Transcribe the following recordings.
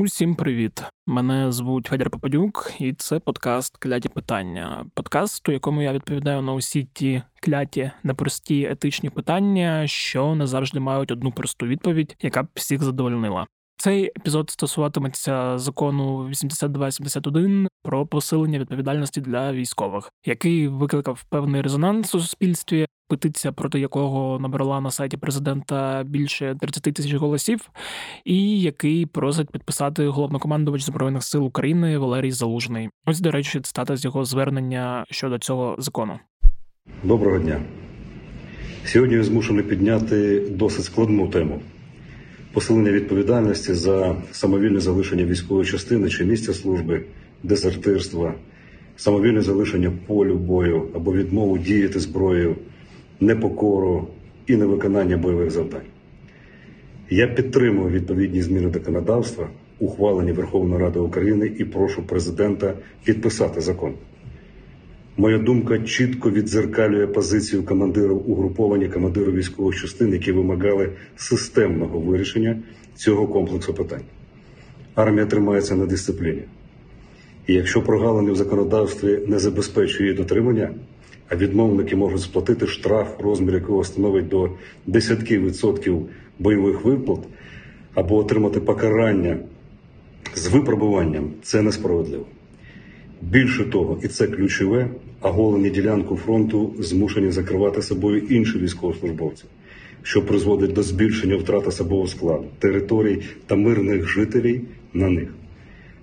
Усім привіт! Мене звуть Федір Попадюк, і це подкаст Кляті питання. Подкаст, у якому я відповідаю на усі ті кляті, непрості етичні питання, що не завжди мають одну просту відповідь, яка б всіх задовольнила. Цей епізод стосуватиметься закону 8271 про посилення відповідальності для військових, який викликав певний резонанс у суспільстві. Петиція, проти якого набрала на сайті президента більше 30 тисяч голосів, і який просить підписати головнокомандувач збройних сил України Валерій Залужний. Ось, до речі, цитата з його звернення щодо цього закону. Доброго дня. Сьогодні я змушений підняти досить складну тему посилення відповідальності за самовільне залишення військової частини чи місця служби, дезертирства, самовільне залишення полю бою або відмову діяти зброєю, непокору і невиконання бойових завдань. Я підтримую відповідні зміни законодавства, ухвалені Верховною Радою України, і прошу президента підписати закон. Моя думка чітко віддзеркалює позицію командирів угруповання командирів військових частин, які вимагали системного вирішення цього комплексу питань. Армія тримається на дисципліні. І якщо прогалини в законодавстві не забезпечує її дотримання, а відмовники можуть сплатити штраф, розмір якого становить до десятків відсотків бойових виплат, або отримати покарання з випробуванням, це несправедливо. Більше того, і це ключове, оголені ділянку фронту змушені закривати собою інші військовослужбовці, що призводить до збільшення втрат особового складу, територій та мирних жителів на них.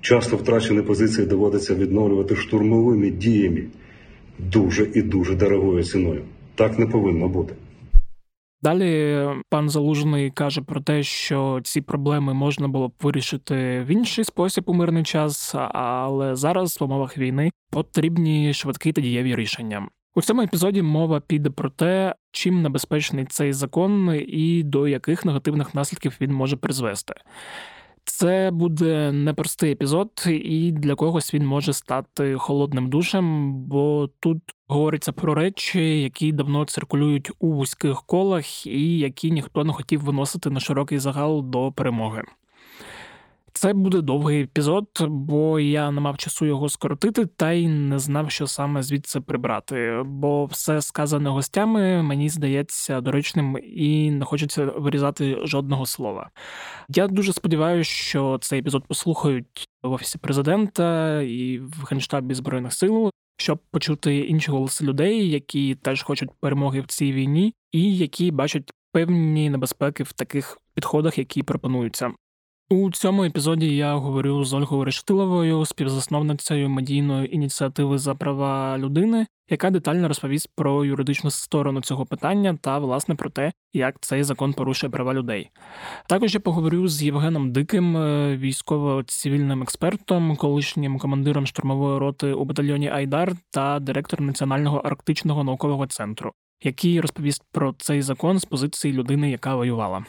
Часто втрачені позиції доводиться відновлювати штурмовими діями дуже і дуже дорогою ціною. Так не повинно бути. Далі пан Залужний каже про те, що ці проблеми можна було б вирішити в інший спосіб у мирний час, але зараз в умовах війни потрібні швидкі та дієві рішення. У цьому епізоді мова піде про те, чим небезпечний цей закон і до яких негативних наслідків він може призвести. Це буде непростий епізод, і для когось він може стати холодним душем, бо тут говориться про речі, які давно циркулюють у вузьких колах, і які ніхто не хотів виносити на широкий загал до перемоги. Це буде довгий епізод, бо я не мав часу його скоротити, та й не знав, що саме звідси прибрати. Бо все сказане гостями мені здається доречним і не хочеться вирізати жодного слова. Я дуже сподіваюся, що цей епізод послухають в офісі президента і в генштабі збройних сил. Щоб почути інші голоси людей, які теж хочуть перемоги в цій війні, і які бачать певні небезпеки в таких підходах, які пропонуються. У цьому епізоді я говорю з Ольгою Рештиловою, співзасновницею медійної ініціативи за права людини, яка детально розповість про юридичну сторону цього питання та власне про те, як цей закон порушує права людей. Також я поговорю з Євгеном Диким, е, військово-цивільним експертом, колишнім командиром штурмової роти у батальйоні Айдар та директором Національного арктичного наукового центру, який розповість про цей закон з позиції людини, яка воювала.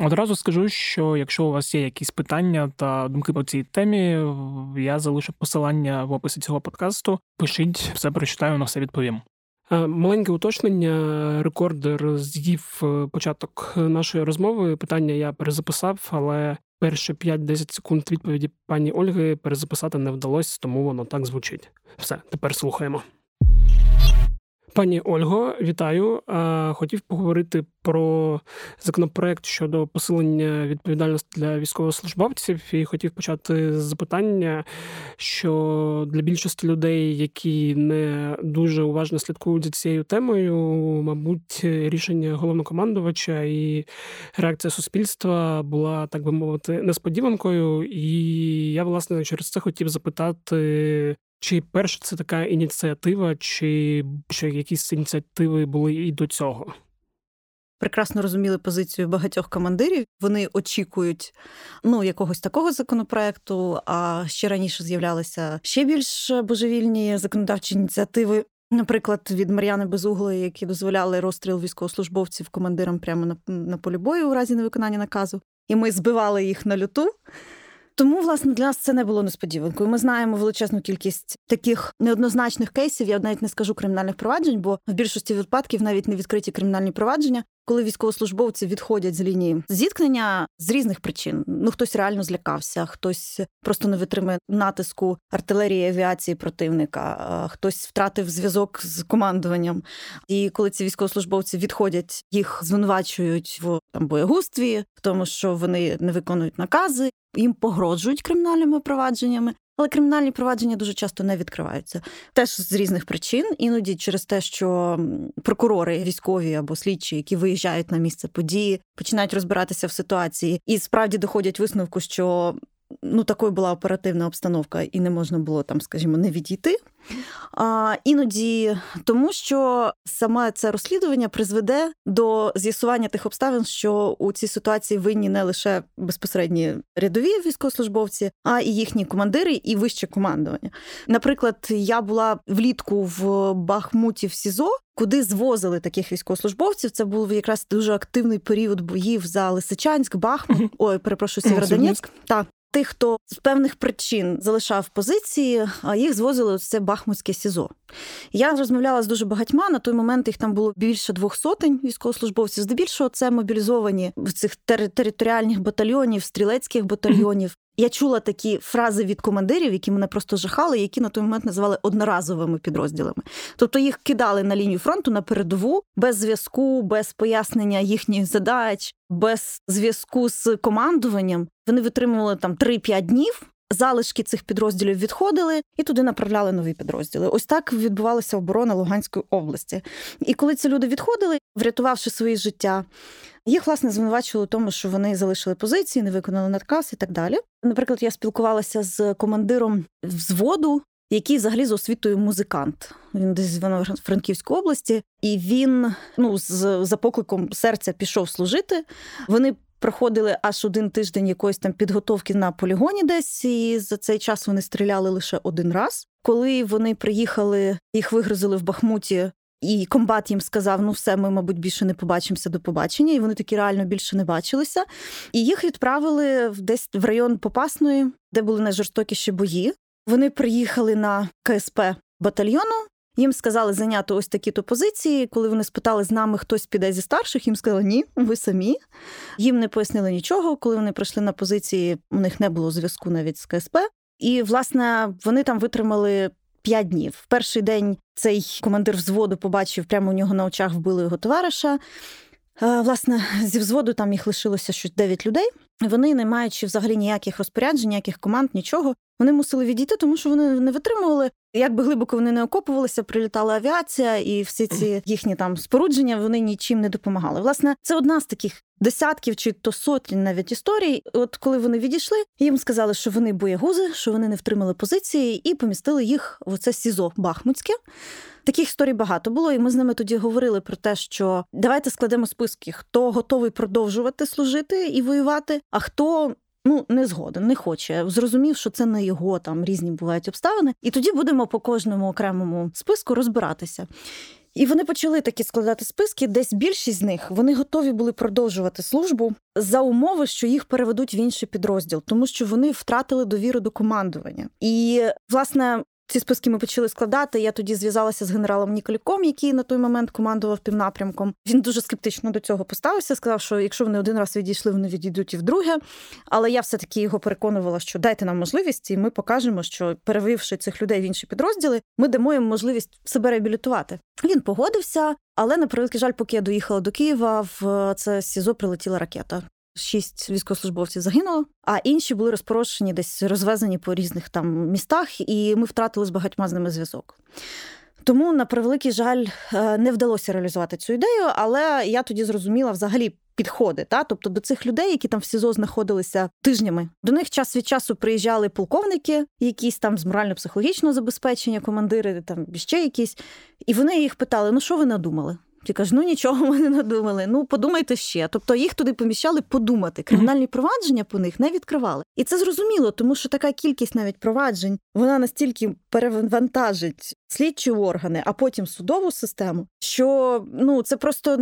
Одразу скажу, що якщо у вас є якісь питання та думки по цій темі, я залишу посилання в описі цього подкасту. Пишіть, все прочитаю, на все відповім. Е, маленьке уточнення. Рекордер з'їв е, початок нашої розмови. Питання я перезаписав, але перші 5-10 секунд відповіді пані Ольги перезаписати не вдалося, тому воно так звучить. Все, тепер слухаємо. Пані Ольго, вітаю. Хотів поговорити про законопроект щодо посилення відповідальності для військовослужбовців, і хотів почати з запитання, що для більшості людей, які не дуже уважно слідкують за цією темою, мабуть, рішення головнокомандувача і реакція суспільства була, так би мовити, несподіванкою. І я власне через це хотів запитати, чи перше це така ініціатива, чи ще якісь ініціативи були і до цього? Прекрасно розуміли позицію багатьох командирів. Вони очікують ну якогось такого законопроекту. А ще раніше з'являлися ще більш божевільні законодавчі ініціативи. Наприклад, від Мар'яни Безуглої, які дозволяли розстріл військовослужбовців командирам прямо на на полі бою у разі невиконання наказу, і ми збивали їх на люту. Тому, власне, для нас це не було несподіванкою. Ми знаємо величезну кількість таких неоднозначних кейсів. Я навіть не скажу кримінальних проваджень, бо в більшості випадків навіть не відкриті кримінальні провадження, коли військовослужбовці відходять з лінії зіткнення з різних причин. Ну хтось реально злякався, хтось просто не витримує натиску артилерії авіації противника, хтось втратив зв'язок з командуванням. І коли ці військовослужбовці відходять, їх звинувачують в там боєгустві, в тому, що вони не виконують накази, їм погрожують кримінальними провадженнями. Але кримінальні провадження дуже часто не відкриваються. Теж з різних причин, іноді через те, що прокурори, військові або слідчі, які виїжджають на місце події, починають розбиратися в ситуації і справді доходять висновку, що ну такою була оперативна обстановка, і не можна було там, скажімо, не відійти. А, Іноді тому, що саме це розслідування призведе до з'ясування тих обставин, що у цій ситуації винні не лише безпосередні рядові військовослужбовці, а і їхні командири, і вище командування. Наприклад, я була влітку в Бахмуті в СІЗО. Куди звозили таких військовослужбовців? Це був якраз дуже активний період боїв за Лисичанськ, Бахмут. Ой, перепрошую, Сєвєродонецьк. Так, тих, хто з певних причин залишав позиції, їх звозили в це Бахмутське СІЗО. Я розмовляла з дуже багатьма. На той момент їх там було більше двох сотень військовослужбовців. Здебільшого це мобілізовані в цих територіальних батальйонів, стрілецьких батальйонів. Я чула такі фрази від командирів, які мене просто жахали, які на той момент називали одноразовими підрозділами. Тобто їх кидали на лінію фронту на передову без зв'язку, без пояснення їхніх задач, без зв'язку з командуванням. Вони витримували там 3-5 днів. Залишки цих підрозділів відходили і туди направляли нові підрозділи. Ось так відбувалася оборона Луганської області. І коли ці люди відходили, врятувавши своє життя, їх власне звинувачували в тому, що вони залишили позиції, не виконали надказ і так далі. Наприклад, я спілкувалася з командиром взводу. Який взагалі з освітою музикант. Він десь з Франківської області, і він ну з за покликом серця пішов служити. Вони проходили аж один тиждень якоїсь там підготовки на полігоні, десь і за цей час вони стріляли лише один раз. Коли вони приїхали, їх вигрузили в Бахмуті і комбат їм сказав: ну все, ми, мабуть, більше не побачимося до побачення. І вони такі реально більше не бачилися. І їх відправили десь в район Попасної, де були найжорстокіші бої. Вони приїхали на КСП батальйону. Їм сказали зайняти ось такі-то позиції. Коли вони спитали з нами, хтось піде зі старших, їм сказали ні, ви самі. Їм не пояснили нічого. Коли вони прийшли на позиції, у них не було зв'язку навіть з КСП. І, власне, вони там витримали п'ять днів. В перший день цей командир взводу побачив, прямо у нього на очах вбили його товариша. Власне, зі взводу там їх лишилося щось 9 людей. Вони, не маючи взагалі ніяких розпоряджень, ніяких команд, нічого, вони мусили відійти, тому що вони не витримували. Як би глибоко вони не окопувалися, прилітала авіація, і всі ці їхні там спорудження вони нічим не допомагали. Власне, це одна з таких десятків чи то сотень навіть історій. От коли вони відійшли, їм сказали, що вони боєгузи, що вони не втримали позиції, і помістили їх в оце СІЗО Бахмутське. Таких історій багато було, і ми з ними тоді говорили про те, що давайте складемо списки, хто готовий продовжувати служити і воювати, а хто. Ну, не згоден, не хоче. Зрозумів, що це не його там різні бувають обставини. І тоді будемо по кожному окремому списку розбиратися. І вони почали такі складати списки. Десь більшість з них вони готові були продовжувати службу за умови, що їх переведуть в інший підрозділ, тому що вони втратили довіру до командування. І власне ці списки ми почали складати. Я тоді зв'язалася з генералом Ніколіком, який на той момент командував тим напрямком. Він дуже скептично до цього поставився. Сказав, що якщо вони один раз відійшли, вони відійдуть і вдруге. Але я все таки його переконувала, що дайте нам можливість, і ми покажемо, що перевівши цих людей в інші підрозділи, ми дамо їм можливість себе реабілітувати. Він погодився, але на превеликий жаль, поки я доїхала до Києва, в це СІЗО прилетіла ракета шість військовослужбовців загинуло, а інші були розпорошені, десь розвезені по різних там містах, і ми втратили з багатьма з ними зв'язок. Тому, на превеликий жаль, е, не вдалося реалізувати цю ідею, але я тоді зрозуміла взагалі підходи. Та? Тобто до цих людей, які там в СІЗО знаходилися тижнями, до них час від часу приїжджали полковники, якісь там з морально-психологічного забезпечення, командири, там ще якісь, і вони їх питали: ну що ви надумали? Ті кажуть, ну нічого ми не надумали. Ну подумайте ще. Тобто їх туди поміщали подумати. Кримінальні провадження по них не відкривали. І це зрозуміло, тому що така кількість навіть проваджень вона настільки перевантажить слідчі органи, а потім судову систему, що ну це просто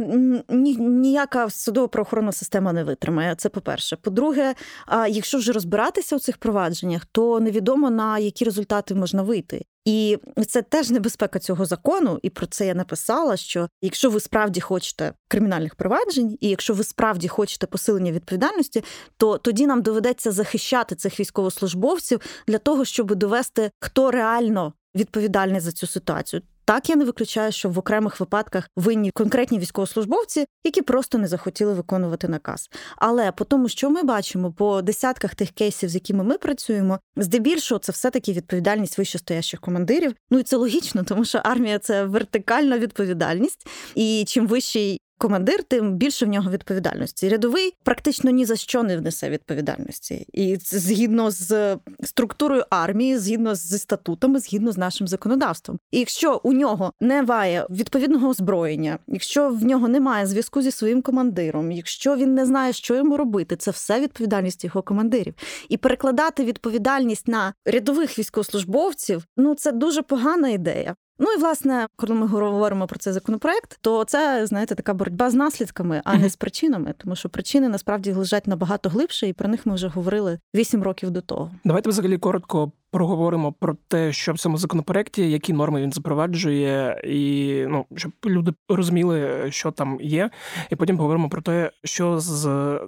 ні, ніяка судово правоохоронна система не витримає. Це по-перше. По-друге, а якщо вже розбиратися у цих провадженнях, то невідомо на які результати можна вийти. І це теж небезпека цього закону, і про це я написала: що якщо ви справді хочете кримінальних проваджень, і якщо ви справді хочете посилення відповідальності, то тоді нам доведеться захищати цих військовослужбовців для того, щоб довести, хто реально відповідальний за цю ситуацію. Так, я не виключаю, що в окремих випадках винні конкретні військовослужбовці, які просто не захотіли виконувати наказ. Але по тому, що ми бачимо по десятках тих кейсів, з якими ми працюємо, здебільшого це все таки відповідальність вищестоящих командирів. Ну і це логічно, тому що армія це вертикальна відповідальність, і чим вищий командир, тим більше в нього відповідальності. Рядовий практично ні за що не внесе відповідальності, і згідно з структурою армії, згідно зі статутами, згідно з нашим законодавством. І якщо у нього немає відповідного озброєння, якщо в нього немає зв'язку зі своїм командиром, якщо він не знає, що йому робити, це все відповідальність його командирів. І перекладати відповідальність на рядових військовослужбовців ну це дуже погана ідея. Ну і власне, коли ми говоримо про цей законопроект, то це знаєте така боротьба з наслідками, а не з причинами, тому що причини насправді лежать набагато глибше, і про них ми вже говорили вісім років до того. Давайте взагалі коротко проговоримо про те, що в цьому законопроекті, які норми він запроваджує, і ну щоб люди розуміли, що там є, і потім поговоримо про те, що з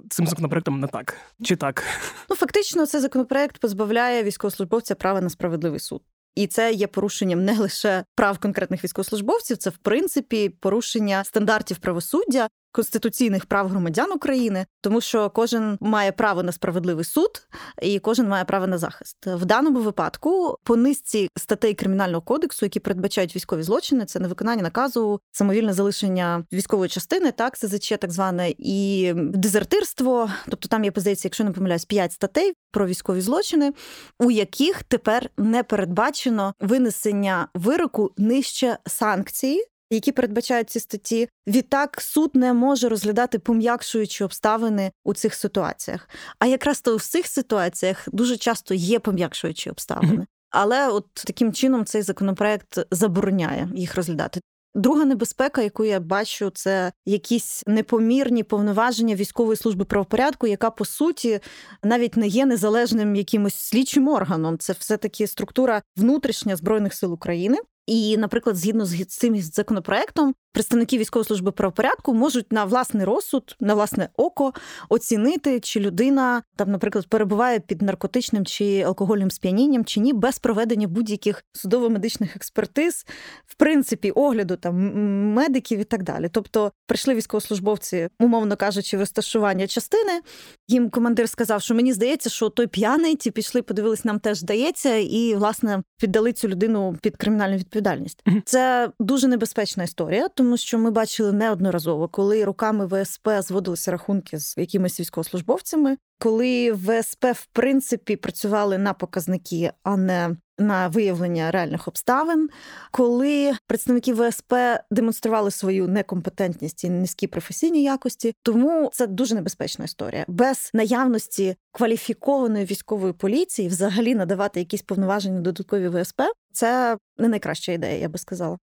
цим законопроектом не так чи так. Ну фактично, цей законопроект позбавляє військовослужбовця права на справедливий суд. І це є порушенням не лише прав конкретних військовослужбовців, це в принципі порушення стандартів правосуддя конституційних прав громадян України, тому що кожен має право на справедливий суд і кожен має право на захист. В даному випадку по низці статей кримінального кодексу, які передбачають військові злочини, це невиконання наказу, самовільне залишення військової частини, так СЗЧ, так зване, і дезертирство. Тобто там є позиція, якщо не помиляюсь, п'ять статей про військові злочини, у яких тепер не передбачено винесення вироку нижче санкції які передбачають ці статті. Відтак суд не може розглядати пом'якшуючі обставини у цих ситуаціях. А якраз то в цих ситуаціях дуже часто є пом'якшуючі обставини. Але от таким чином цей законопроект забороняє їх розглядати. Друга небезпека, яку я бачу, це якісь непомірні повноваження військової служби правопорядку, яка по суті навіть не є незалежним якимось слідчим органом. Це все таки структура внутрішня збройних сил України. І, наприклад, згідно з цим законопроектом, представники військової служби правопорядку можуть на власний розсуд, на власне око оцінити, чи людина там, наприклад, перебуває під наркотичним чи алкогольним сп'янінням, чи ні, без проведення будь-яких судово-медичних експертиз, в принципі, огляду там медиків і так далі. Тобто прийшли військовослужбовці, умовно кажучи, в розташування частини. Їм командир сказав, що мені здається, що той п'яний, ті пішли, подивились, нам теж здається, і власне піддали цю людину під кримінальну відповідальність. Це дуже небезпечна історія тому що ми бачили неодноразово, коли руками ВСП зводилися рахунки з якимись військовослужбовцями, коли ВСП в принципі працювали на показники, а не на виявлення реальних обставин, коли представники ВСП демонстрували свою некомпетентність і низькі професійні якості, тому це дуже небезпечна історія. Без наявності кваліфікованої військової поліції взагалі надавати якісь повноваження додаткові ВСП це не найкраща ідея, я би сказала.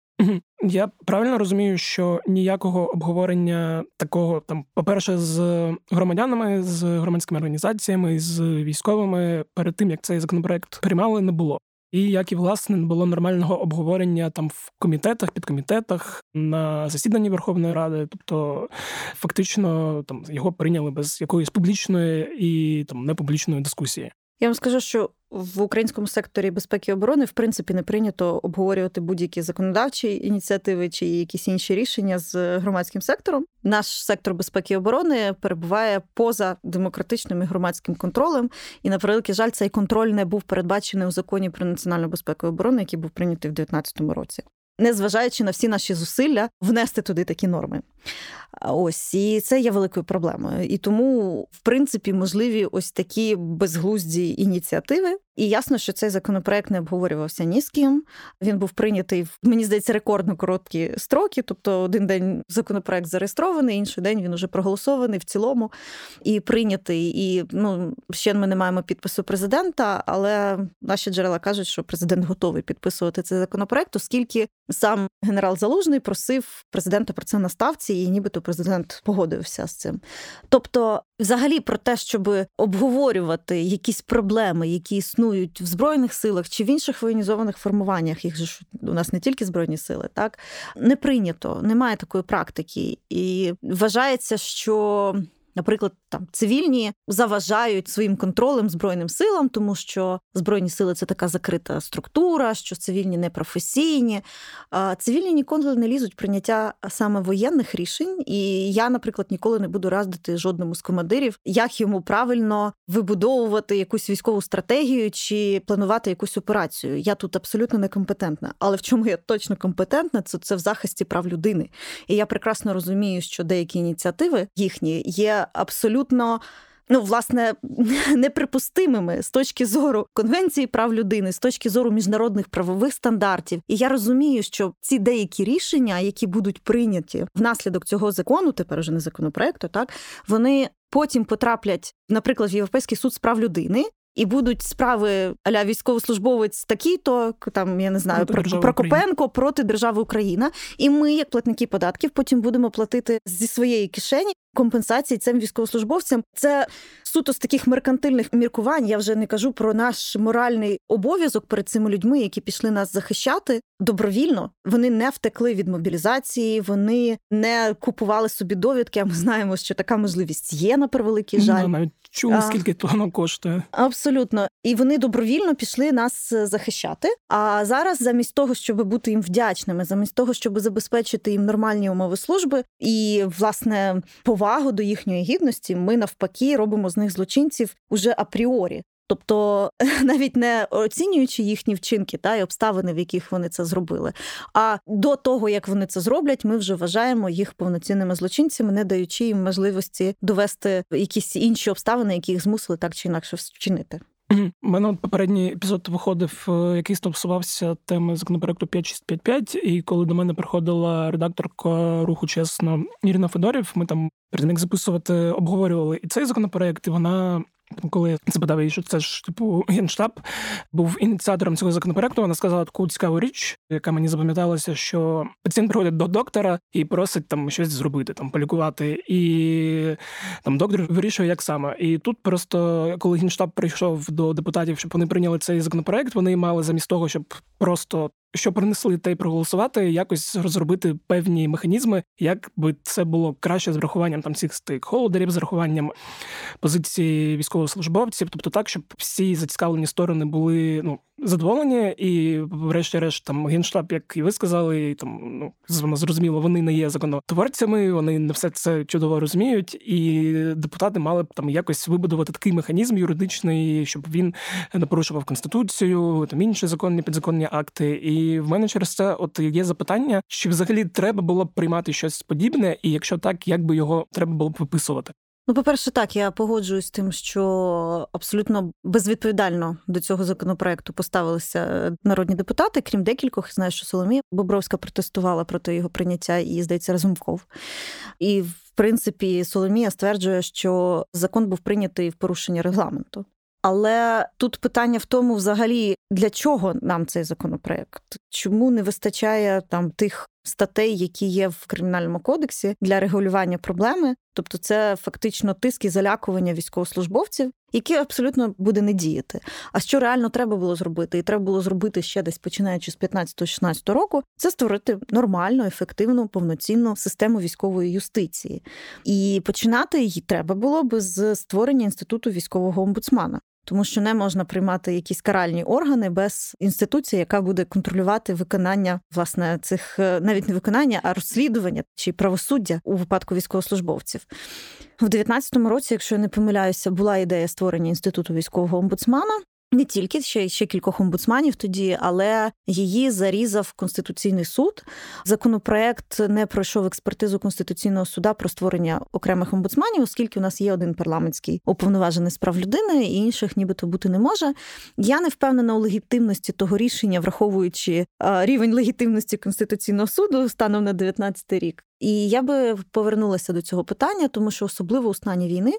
Я правильно розумію, що ніякого обговорення такого там, по-перше, з громадянами, з громадськими організаціями, з військовими перед тим як цей законопроект приймали, не було. І як і власне не було нормального обговорення там в комітетах, підкомітетах на засіданні Верховної Ради, тобто фактично там його прийняли без якоїсь публічної і там непублічної дискусії. Я вам скажу, що в українському секторі безпеки і оборони в принципі не прийнято обговорювати будь-які законодавчі ініціативи чи якісь інші рішення з громадським сектором. Наш сектор безпеки і оборони перебуває поза демократичним і громадським контролем. І на превеликий жаль, цей контроль не був передбачений у законі про національну безпеку і оборону, який був прийнятий в 2019 році. Незважаючи на всі наші зусилля внести туди такі норми. Ось і це є великою проблемою. І тому, в принципі, можливі ось такі безглузді ініціативи. І ясно, що цей законопроект не обговорювався ні з ким. Він був прийнятий в мені здається рекордно короткі строки. Тобто, один день законопроект зареєстрований, інший день він уже проголосований в цілому і прийнятий. І ну ще ми не маємо підпису президента, але наші джерела кажуть, що президент готовий підписувати цей законопроект, оскільки сам генерал Залужний просив президента про це на ставці, і нібито президент погодився з цим. Тобто Взагалі про те, щоб обговорювати якісь проблеми, які існують в збройних силах чи в інших воєнізованих формуваннях, їх ж у нас не тільки збройні сили, так не прийнято, немає такої практики, і вважається, що Наприклад, там цивільні заважають своїм контролем збройним силам, тому що збройні сили це така закрита структура, що цивільні не професійні. А Цивільні ніколи не лізуть в прийняття саме воєнних рішень. І я, наприклад, ніколи не буду радити жодному з командирів, як йому правильно вибудовувати якусь військову стратегію чи планувати якусь операцію. Я тут абсолютно некомпетентна. Але в чому я точно компетентна, це це в захисті прав людини. І я прекрасно розумію, що деякі ініціативи їхні є абсолютно. Ну, власне, неприпустимими з точки зору конвенції прав людини, з точки зору міжнародних правових стандартів. І я розумію, що ці деякі рішення, які будуть прийняті внаслідок цього закону, тепер уже не законопроекту, так вони потім потраплять, наприклад, в Європейський суд з прав людини, і будуть справи аля військовослужбовець такий, то там я не знаю про Прокопенко проти держави Україна. І ми, як платники податків, потім будемо платити зі своєї кишені компенсації цим військовослужбовцям. Це суто з таких меркантильних міркувань. Я вже не кажу про наш моральний обов'язок перед цими людьми, які пішли нас захищати добровільно. Вони не втекли від мобілізації, вони не купували собі довідки. А ми знаємо, що така можливість є на превеликий ну, жаль. Ну, навіть чули, скільки то воно коштує. Абсолютно, і вони добровільно пішли нас е, захищати. А зараз, замість того, щоб бути їм вдячними, замість того, щоб забезпечити їм нормальні умови служби і власне повагу до їхньої гідності, ми навпаки робимо з них злочинців уже апріорі. Тобто навіть не оцінюючи їхні вчинки та й обставини, в яких вони це зробили. А до того як вони це зроблять, ми вже вважаємо їх повноцінними злочинцями, не даючи їм можливості довести якісь інші обставини, які їх змусили так чи інакше вчинити. У мене попередній епізод виходив, е, який стосувався теми законопроекту 5655, і коли до мене приходила редакторка руху чесно Ірина Федорів, ми там перед ним записувати обговорювали. І цей законопроект, і вона коли я запитав її, що це ж типу генштаб був ініціатором цього законопроекту. Вона сказала таку цікаву річ, яка мені запам'яталася, що пацієнт приходить до доктора і просить там щось зробити, там полікувати, і там доктор вирішує, як саме. І тут просто коли генштаб прийшов до депутатів, щоб вони прийняли цей законопроект, вони мали замість того, щоб просто що принесли та й проголосувати, якось розробити певні механізми, як би це було краще з врахуванням там всіх стейкхолдерів, з врахуванням позиції військовослужбовців, тобто так, щоб всі зацікавлені сторони були ну задоволені, і, врешті-решт, там генштаб, як і ви сказали, і, там ну зрозуміло, вони не є законотворцями, вони не все це чудово розуміють, і депутати мали б там якось вибудувати такий механізм юридичний, щоб він не порушував конституцію, там інші законні підзаконні акти. І в мене через це от є запитання, чи взагалі треба було б приймати щось подібне, і якщо так, як би його треба було б виписувати? Ну, по-перше, так, я погоджуюсь з тим, що абсолютно безвідповідально до цього законопроекту поставилися народні депутати, крім декількох, знаю, що Соломія Бобровська протестувала проти його прийняття і, здається, Разумков. І в принципі, Соломія стверджує, що закон був прийнятий в порушення регламенту. Але тут питання в тому, взагалі, для чого нам цей законопроект? Чому не вистачає там тих статей, які є в кримінальному кодексі для регулювання проблеми? Тобто, це фактично тиск і залякування військовослужбовців, які абсолютно буде не діяти. А що реально треба було зробити? І треба було зробити ще десь починаючи з 15-16 року, це створити нормальну, ефективну, повноцінну систему військової юстиції. І починати її треба було би з створення інституту військового омбудсмана тому що не можна приймати якісь каральні органи без інституції, яка буде контролювати виконання власне цих е, навіть не виконання, а розслідування чи правосуддя у випадку військовослужбовців. В 2019 році, якщо я не помиляюся, була ідея створення інституту військового омбудсмана. Не тільки ще ще кількох омбудсманів тоді, але її зарізав конституційний суд. Законопроект не пройшов експертизу конституційного суда про створення окремих омбудсманів, оскільки у нас є один парламентський уповноважений з прав людини, і інших нібито бути не може. Я не впевнена у легітимності того рішення, враховуючи рівень легітимності конституційного суду станом на 19 рік. І я би повернулася до цього питання, тому що особливо у стані війни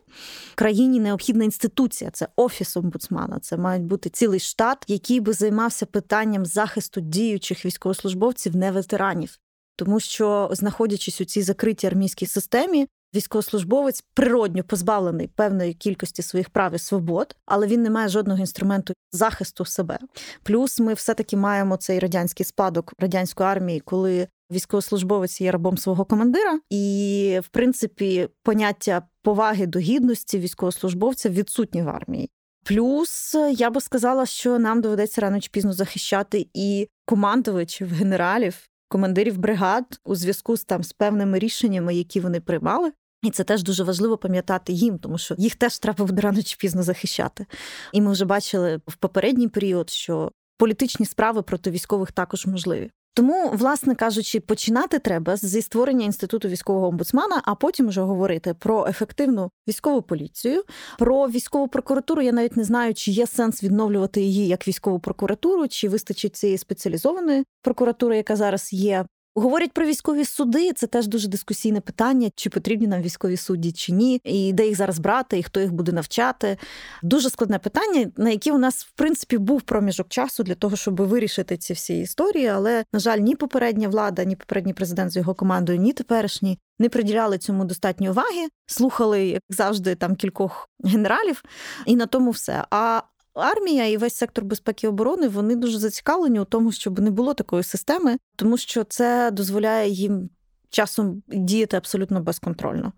країні необхідна інституція, це офіс омбудсмана. Це мають бути цілий штат, який би займався питанням захисту діючих військовослужбовців, не ветеранів. Тому що, знаходячись у цій закритій армійській системі, військовослужбовець природньо позбавлений певної кількості своїх прав і свобод, але він не має жодного інструменту захисту себе. Плюс ми все-таки маємо цей радянський спадок радянської армії, коли військовослужбовець є рабом свого командира, і в принципі поняття поваги до гідності військовослужбовця відсутні в армії. Плюс я би сказала, що нам доведеться рано чи пізно захищати і командувачів, генералів, командирів бригад у зв'язку з там з певними рішеннями, які вони приймали. І це теж дуже важливо пам'ятати їм, тому що їх теж треба буде рано чи пізно захищати. І ми вже бачили в попередній період, що політичні справи проти військових також можливі. Тому, власне кажучи, починати треба зі створення інституту військового омбудсмана, а потім вже говорити про ефективну військову поліцію, про військову прокуратуру. Я навіть не знаю, чи є сенс відновлювати її як військову прокуратуру, чи вистачить цієї спеціалізованої прокуратури, яка зараз є. Говорять про військові суди. Це теж дуже дискусійне питання, чи потрібні нам військові судді, чи ні, і де їх зараз брати, і хто їх буде навчати. Дуже складне питання, на яке у нас в принципі був проміжок часу для того, щоб вирішити ці всі історії. Але на жаль, ні попередня влада, ні попередній президент з його командою, ні теперішні не приділяли цьому достатньо уваги, слухали як завжди там кількох генералів, і на тому все. А армія і весь сектор безпеки і оборони вони дуже зацікавлені у тому, щоб не було такої системи, тому що це дозволяє їм часом діяти абсолютно безконтрольно.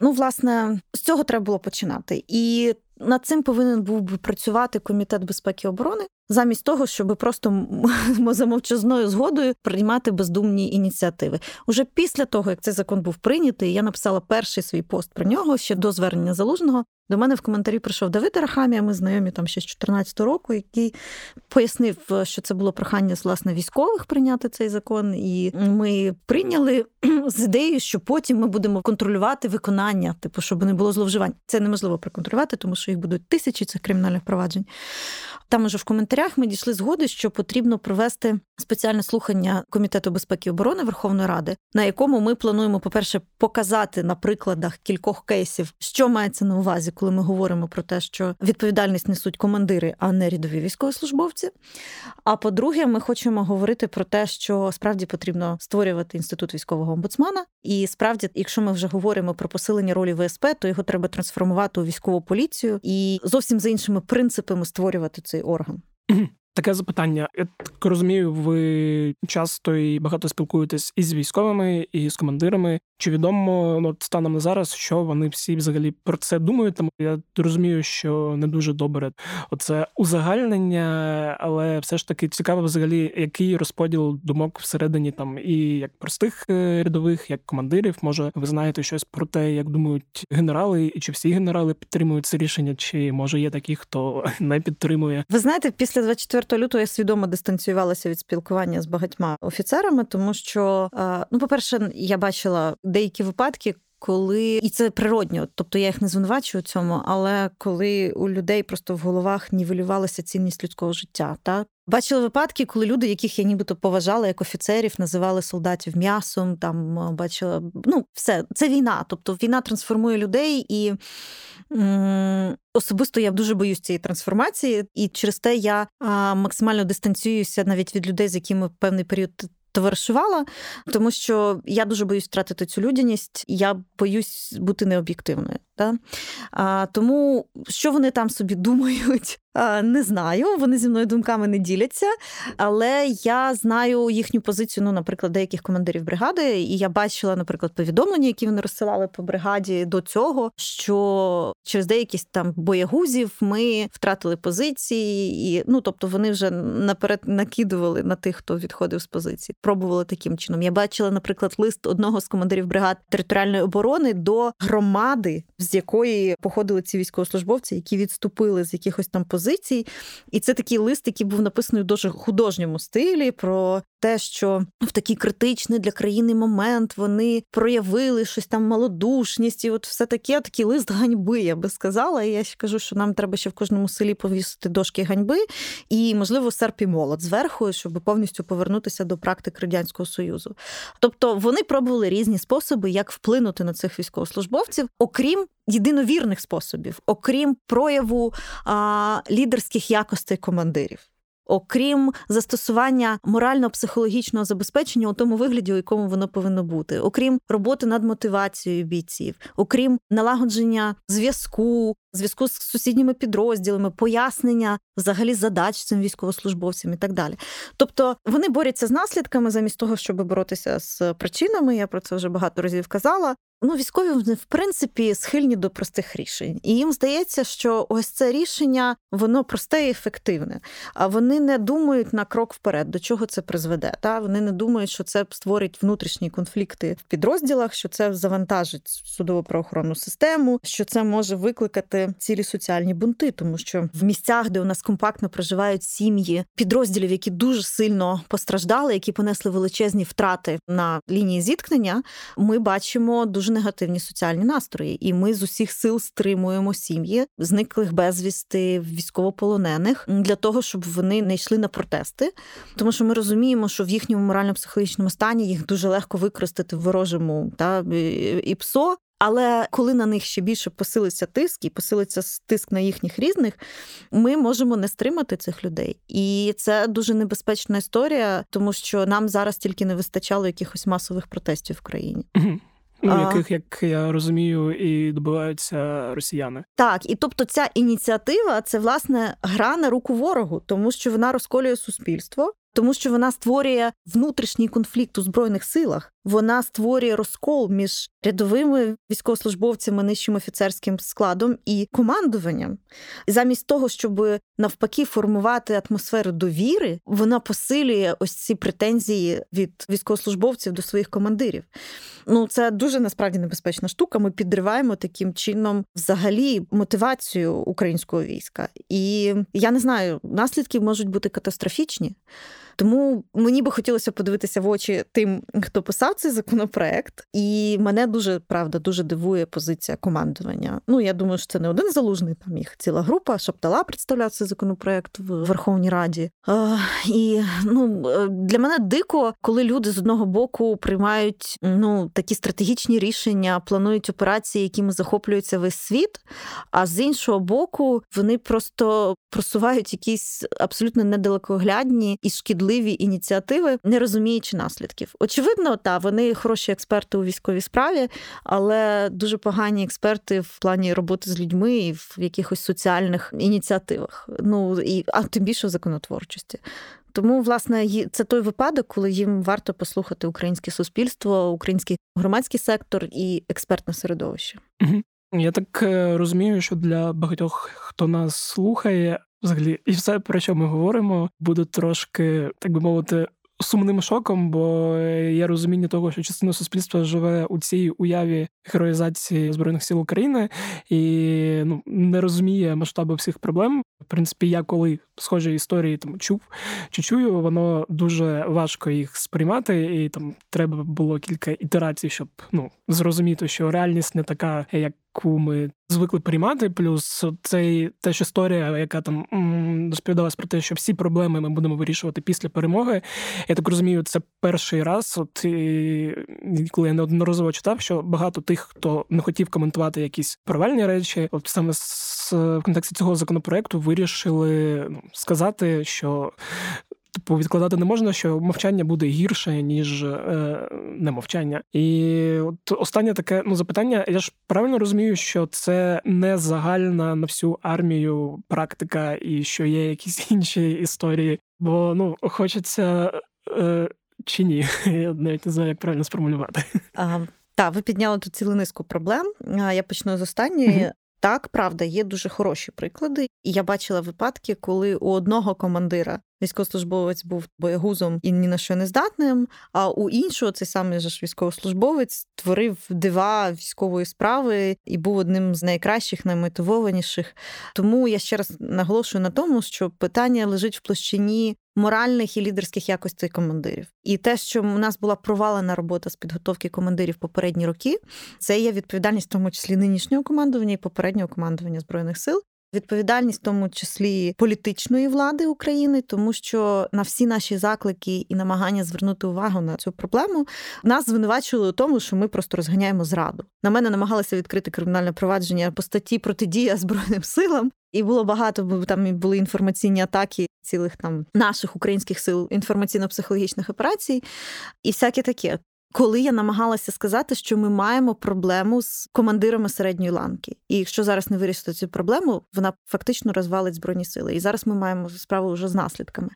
Ну, власне, з цього треба було починати. І над цим повинен був би працювати комітет безпеки і оборони, замість того, щоб просто за мовчазною згодою приймати бездумні ініціативи. Уже після того, як цей закон був прийнятий, я написала перший свій пост про нього ще до звернення залужного. До мене в коментарі прийшов Давид Арахамія, ми знайомі там ще з 2014 року, який пояснив, що це було прохання власне військових прийняти цей закон, і ми прийняли з ідеєю, що потім ми будемо контролювати виконання, типу, щоб не було зловживань. Це неможливо проконтролювати, тому що їх будуть тисячі цих кримінальних проваджень. Там уже в коментарях ми дійшли згоди, що потрібно провести спеціальне слухання Комітету безпеки і оборони Верховної Ради, на якому ми плануємо, по-перше, показати на прикладах кількох кейсів, що мається на увазі, коли ми говоримо про те, що відповідальність несуть командири, а не рядові військовослужбовці. А по-друге, ми хочемо говорити про те, що справді потрібно створювати інститут військового омбудсмана. І справді, якщо ми вже говоримо про посилення ролі ВСП, то його треба трансформувати у військову поліцію і зовсім за іншими принципами створювати цей орган. Таке запитання. Я так розумію, ви часто і багато спілкуєтесь із військовими, і з командирами. Чи відомо ну, станом на зараз, що вони всі взагалі про це думають? Тому я розумію, що не дуже добре оце узагальнення, але все ж таки цікаво, взагалі, який розподіл думок всередині там і як простих е, рядових, як командирів. Може, ви знаєте щось про те, як думають генерали, і чи всі генерали підтримують це рішення, чи може є такі, хто не підтримує? Ви знаєте, після 24 лютого я свідомо дистанціювалася від спілкування з багатьма офіцерами, тому що е, ну, по перше, я бачила деякі випадки. Коли і це природньо, тобто я їх не звинувачую цьому, але коли у людей просто в головах нівелювалася цінність людського життя, та бачили випадки, коли люди, яких я нібито поважала як офіцерів, називали солдатів м'ясом. Там бачила ну все це війна. Тобто війна трансформує людей, і особисто я дуже боюсь цієї трансформації, і через те я максимально дистанціююся навіть від людей, з якими певний період товаришувала, тому що я дуже боюсь втратити цю людяність, я боюсь бути необ'єктивною. Та? А, Тому що вони там собі думають, не знаю. Вони зі мною думками не діляться. Але я знаю їхню позицію, ну, наприклад, деяких командирів бригади, і я бачила, наприклад, повідомлення, які вони розсилали по бригаді до цього, що через деякі там боягузів ми втратили позиції, і ну тобто вони вже наперед накидували на тих, хто відходив з позиції. Пробували таким чином. Я бачила, наприклад, лист одного з командирів бригад територіальної оборони до громади з якої походили ці військовослужбовці, які відступили з якихось там позицій. І це такий лист, який був написаний в дуже художньому стилі про те, що в такий критичний для країни момент вони проявили щось там малодушність, і от все таке, такий лист ганьби, я би сказала. І я ще кажу, що нам треба ще в кожному селі повісити дошки ганьби, і, можливо, серп і молот зверху, щоб повністю повернутися до практик радянського союзу. Тобто вони пробували різні способи, як вплинути на цих військовослужбовців, окрім єдиновірних способів, окрім прояву а, лідерських якостей командирів. Окрім застосування морально-психологічного забезпечення у тому вигляді, у якому воно повинно бути, окрім роботи над мотивацією бійців, окрім налагодження зв'язку, зв'язку з сусідніми підрозділами, пояснення взагалі задач цим військовослужбовцям і так далі. Тобто вони борються з наслідками замість того, щоб боротися з причинами. Я про це вже багато разів казала. Ну, військові вони в принципі схильні до простих рішень, і їм здається, що ось це рішення воно просте і ефективне. А вони не думають на крок вперед, до чого це призведе. Та вони не думають, що це створить внутрішні конфлікти в підрозділах, що це завантажить судово правоохоронну систему, що це може викликати цілі соціальні бунти, тому що в місцях, де у нас компактно проживають сім'ї підрозділів, які дуже сильно постраждали, які понесли величезні втрати на лінії зіткнення, ми бачимо дуже негативні соціальні настрої, і ми з усіх сил стримуємо сім'ї зниклих безвісти військовополонених для того, щоб вони не йшли на протести, тому що ми розуміємо, що в їхньому морально-психологічному стані їх дуже легко використати в ворожому та і ПСО. Але коли на них ще більше посилиться тиск і посилиться тиск на їхніх різних, ми можемо не стримати цих людей. І це дуже небезпечна історія, тому що нам зараз тільки не вистачало якихось масових протестів в країні. Ну, яких, як я розумію, і добиваються росіяни. Так, і тобто ця ініціатива це власне гра на руку ворогу, тому що вона розколює суспільство, тому що вона створює внутрішній конфлікт у збройних силах. Вона створює розкол між рядовими військовослужбовцями, нижчим офіцерським складом і командуванням. Замість того, щоб навпаки формувати атмосферу довіри, вона посилює ось ці претензії від військовослужбовців до своїх командирів. Ну це дуже насправді небезпечна штука. Ми підриваємо таким чином взагалі мотивацію українського війська. І я не знаю, наслідки можуть бути катастрофічні. Тому мені би хотілося подивитися в очі тим, хто писав цей законопроект, і мене дуже правда дуже дивує позиція командування. Ну я думаю, що це не один залужний. Там їх ціла група. Шаптала представляв цей законопроект в Верховній Раді. А, І ну е, для мене дико, коли люди з одного боку приймають ну такі стратегічні рішення, планують операції, якими захоплюється весь світ. А з іншого боку, вони просто просувають якісь абсолютно недалекоглядні і шкідливі ініціативи, не розуміючи наслідків. Очевидно, та вони хороші експерти у військовій справі, але дуже погані експерти в плані роботи з людьми і в якихось соціальних ініціативах. Ну і а тим більше в законотворчості. Тому, власне, це той випадок, коли їм варто послухати українське суспільство, український громадський сектор і експертне середовище. Я так е, розумію, що для багатьох, хто нас слухає, взагалі, і все, про що ми говоримо, буде трошки, так би мовити, сумним шоком, бо є розуміння того, що частина суспільства живе у цій уяві героїзації збройних сил України і ну не розуміє масштабу всіх проблем. В принципі, я коли схожі історії там чув чи чую, воно дуже важко їх сприймати, і там треба було кілька ітерацій, щоб ну зрозуміти, що реальність не така, як яку ми звикли приймати. Плюс цей теж історія, яка там розповідалась про те, що всі проблеми ми будемо вирішувати після перемоги. Я так розумію, це перший раз. От і, коли я неодноразово читав, що багато тих, хто не хотів коментувати якісь провальні речі, от саме з в контексті цього законопроекту вирішили ну, сказати, що Типу, відкладати не можна, що мовчання буде гірше, ніж е, немовчання. І от останнє таке ну запитання. Я ж правильно розумію, що це не загальна на всю армію практика, і що є якісь інші історії. Бо ну хочеться е, чи ні? Я навіть не знаю, як правильно сформулювати. А, Так, ви підняли тут цілу низку проблем. Я почну з останньої. Так, правда, є дуже хороші приклади, і я бачила випадки, коли у одного командира військовослужбовець був боягузом і ні на що не здатним. А у іншого цей самий ж військовослужбовець творив дива військової справи і був одним з найкращих, наймотивованіших. Тому я ще раз наголошую на тому, що питання лежить в площині. Моральних і лідерських якостей командирів, і те, що у нас була провалена робота з підготовки командирів попередні роки, це є відповідальність, в тому числі нинішнього командування і попереднього командування збройних сил відповідальність, в тому числі політичної влади України, тому що на всі наші заклики і намагання звернути увагу на цю проблему нас звинувачували у тому, що ми просто розганяємо зраду. На мене намагалися відкрити кримінальне провадження по статті протидія збройним силам. І було багато, бо там були інформаційні атаки цілих там наших українських сил інформаційно-психологічних операцій, і всяке таке коли я намагалася сказати, що ми маємо проблему з командирами середньої ланки, і якщо зараз не вирішити цю проблему, вона фактично розвалить збройні сили. І зараз ми маємо справу вже з наслідками.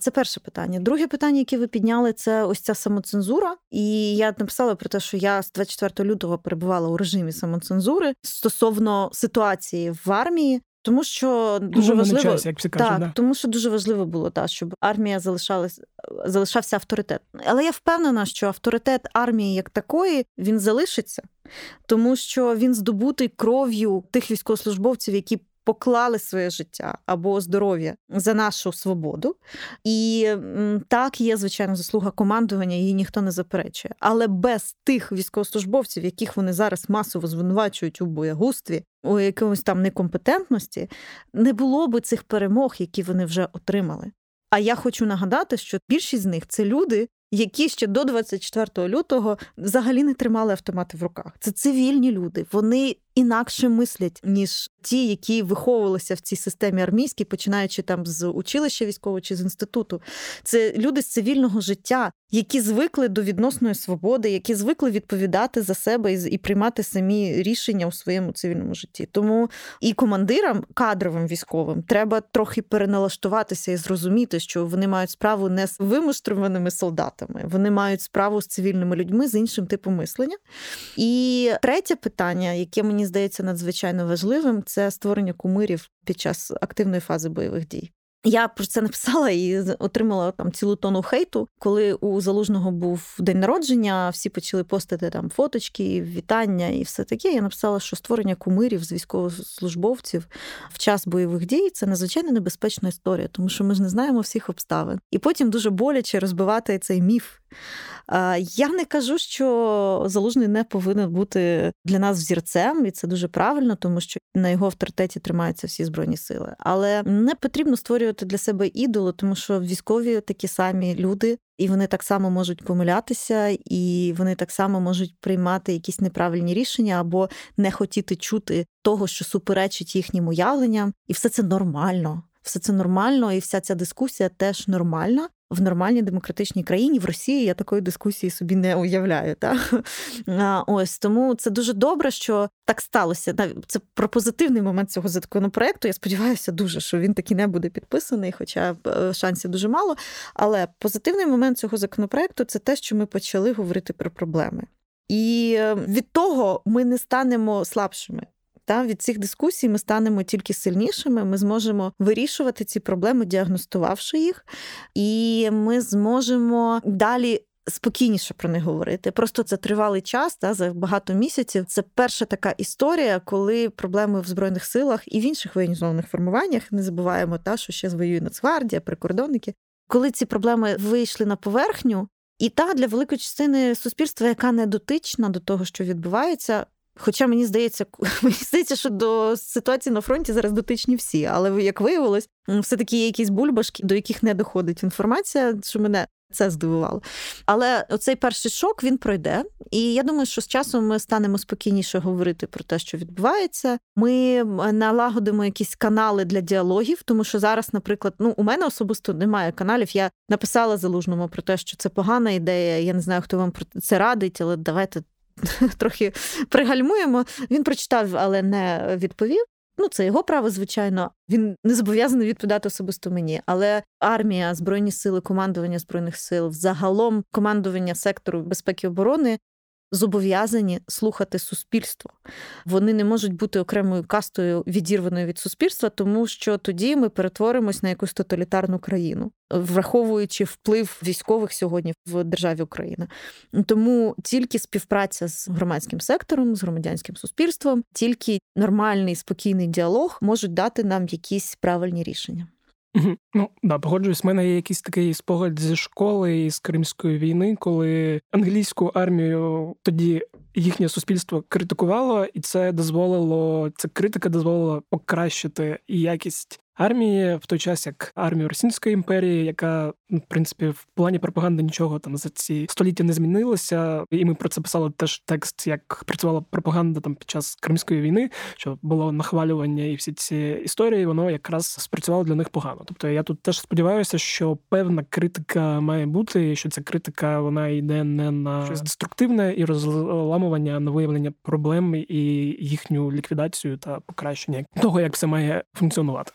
Це перше питання. Друге питання, яке ви підняли, це ось ця самоцензура. І я написала про те, що я з 24 лютого перебувала у режимі самоцензури стосовно ситуації в армії. Тому що дуже важливо час, як всі кажуть, так, да. тому що дуже важливо було та щоб армія залишалась залишався авторитет. Але я впевнена, що авторитет армії як такої він залишиться, тому що він здобутий кров'ю тих військовослужбовців, які поклали своє життя або здоров'я за нашу свободу. І так є, звичайно, заслуга командування, її ніхто не заперечує. Але без тих військовослужбовців, яких вони зараз масово звинувачують у боягустві, у якомусь там некомпетентності, не було би цих перемог, які вони вже отримали. А я хочу нагадати, що більшість з них це люди, які ще до 24 лютого взагалі не тримали автомати в руках. Це цивільні люди. Вони інакше мислять, ніж ті, які виховувалися в цій системі армійській, починаючи там з училища військового чи з інституту. Це люди з цивільного життя, які звикли до відносної свободи, які звикли відповідати за себе і приймати самі рішення у своєму цивільному житті. Тому і командирам кадровим військовим треба трохи переналаштуватися і зрозуміти, що вони мають справу не з вимуштрованими солдатами, вони мають справу з цивільними людьми з іншим типом мислення. І третє питання, яке мені здається надзвичайно важливим, це створення кумирів під час активної фази бойових дій. Я про це написала і отримала там цілу тону хейту. Коли у залужного був день народження, всі почали постити там фоточки, вітання і все таке. Я написала, що створення кумирів з військовослужбовців в час бойових дій це надзвичайно небезпечна історія, тому що ми ж не знаємо всіх обставин. І потім дуже боляче розбивати цей міф. Я не кажу, що залужний не повинен бути для нас взірцем, і це дуже правильно, тому що на його авторитеті тримаються всі збройні сили. Але не потрібно створювати для себе ідоли, тому що військові такі самі люди, і вони так само можуть помилятися, і вони так само можуть приймати якісь неправильні рішення або не хотіти чути того, що суперечить їхнім уявленням, і все це нормально. Все це нормально, і вся ця дискусія теж нормальна в нормальній демократичній країні в Росії я такої дискусії собі не уявляю. Так? Ось тому це дуже добре, що так сталося. Це про позитивний момент цього законопроекту. Я сподіваюся, дуже що він таки не буде підписаний, хоча е, шансів дуже мало. Але позитивний момент цього законопроекту це те, що ми почали говорити про проблеми. І е, від того ми не станемо слабшими. Та від цих дискусій ми станемо тільки сильнішими. Ми зможемо вирішувати ці проблеми, діагностувавши їх, і ми зможемо далі. Спокійніше про них говорити. Просто це тривалий час, та за багато місяців. Це перша така історія, коли проблеми в збройних силах і в інших воєнізованих формуваннях не забуваємо, та що ще воює Нацгвардія, прикордонники. Коли ці проблеми вийшли на поверхню, і та для великої частини суспільства, яка не дотична до того, що відбувається, Хоча мені здається, мені здається, що до ситуації на фронті зараз дотичні всі, але як виявилось, все таки є якісь бульбашки, до яких не доходить інформація, що мене. Це здивувало. Але оцей перший шок він пройде. І я думаю, що з часом ми станемо спокійніше говорити про те, що відбувається. Ми налагодимо якісь канали для діалогів, тому що зараз, наприклад, ну у мене особисто немає каналів. Я написала залужному про те, що це погана ідея. Я не знаю, хто вам про це радить, але давайте трохи пригальмуємо. Він прочитав, але не відповів. Ну, це його право, звичайно. Він не зобов'язаний відповідати особисто мені. Але армія, збройні сили, командування збройних сил, взагалом командування сектору безпеки і оборони зобов'язані слухати суспільство. Вони не можуть бути окремою кастою відірваною від суспільства, тому що тоді ми перетворимось на якусь тоталітарну країну, враховуючи вплив військових сьогодні в державі Україна. Тому тільки співпраця з громадським сектором, з громадянським суспільством, тільки нормальний спокійний діалог можуть дати нам якісь правильні рішення. Ну да, погоджуюсь, в мене є якийсь такий спогад зі школи і з Кримської війни, коли англійську армію тоді їхнє суспільство критикувало, і це дозволило, ця критика дозволила покращити якість армії, в той час як армію Російської імперії, яка ну, в принципі в плані пропаганди нічого там за ці століття не змінилося. І ми про це писали теж текст, як працювала пропаганда там під час Кримської війни, що було нахвалювання і всі ці історії, воно якраз спрацювало для них погано. Тобто я тут теж сподіваюся, що певна критика має бути, і що ця критика вона йде не на щось деструктивне і розламування, на виявлення проблем і їхню ліквідацію та покращення того, як все має функціонувати.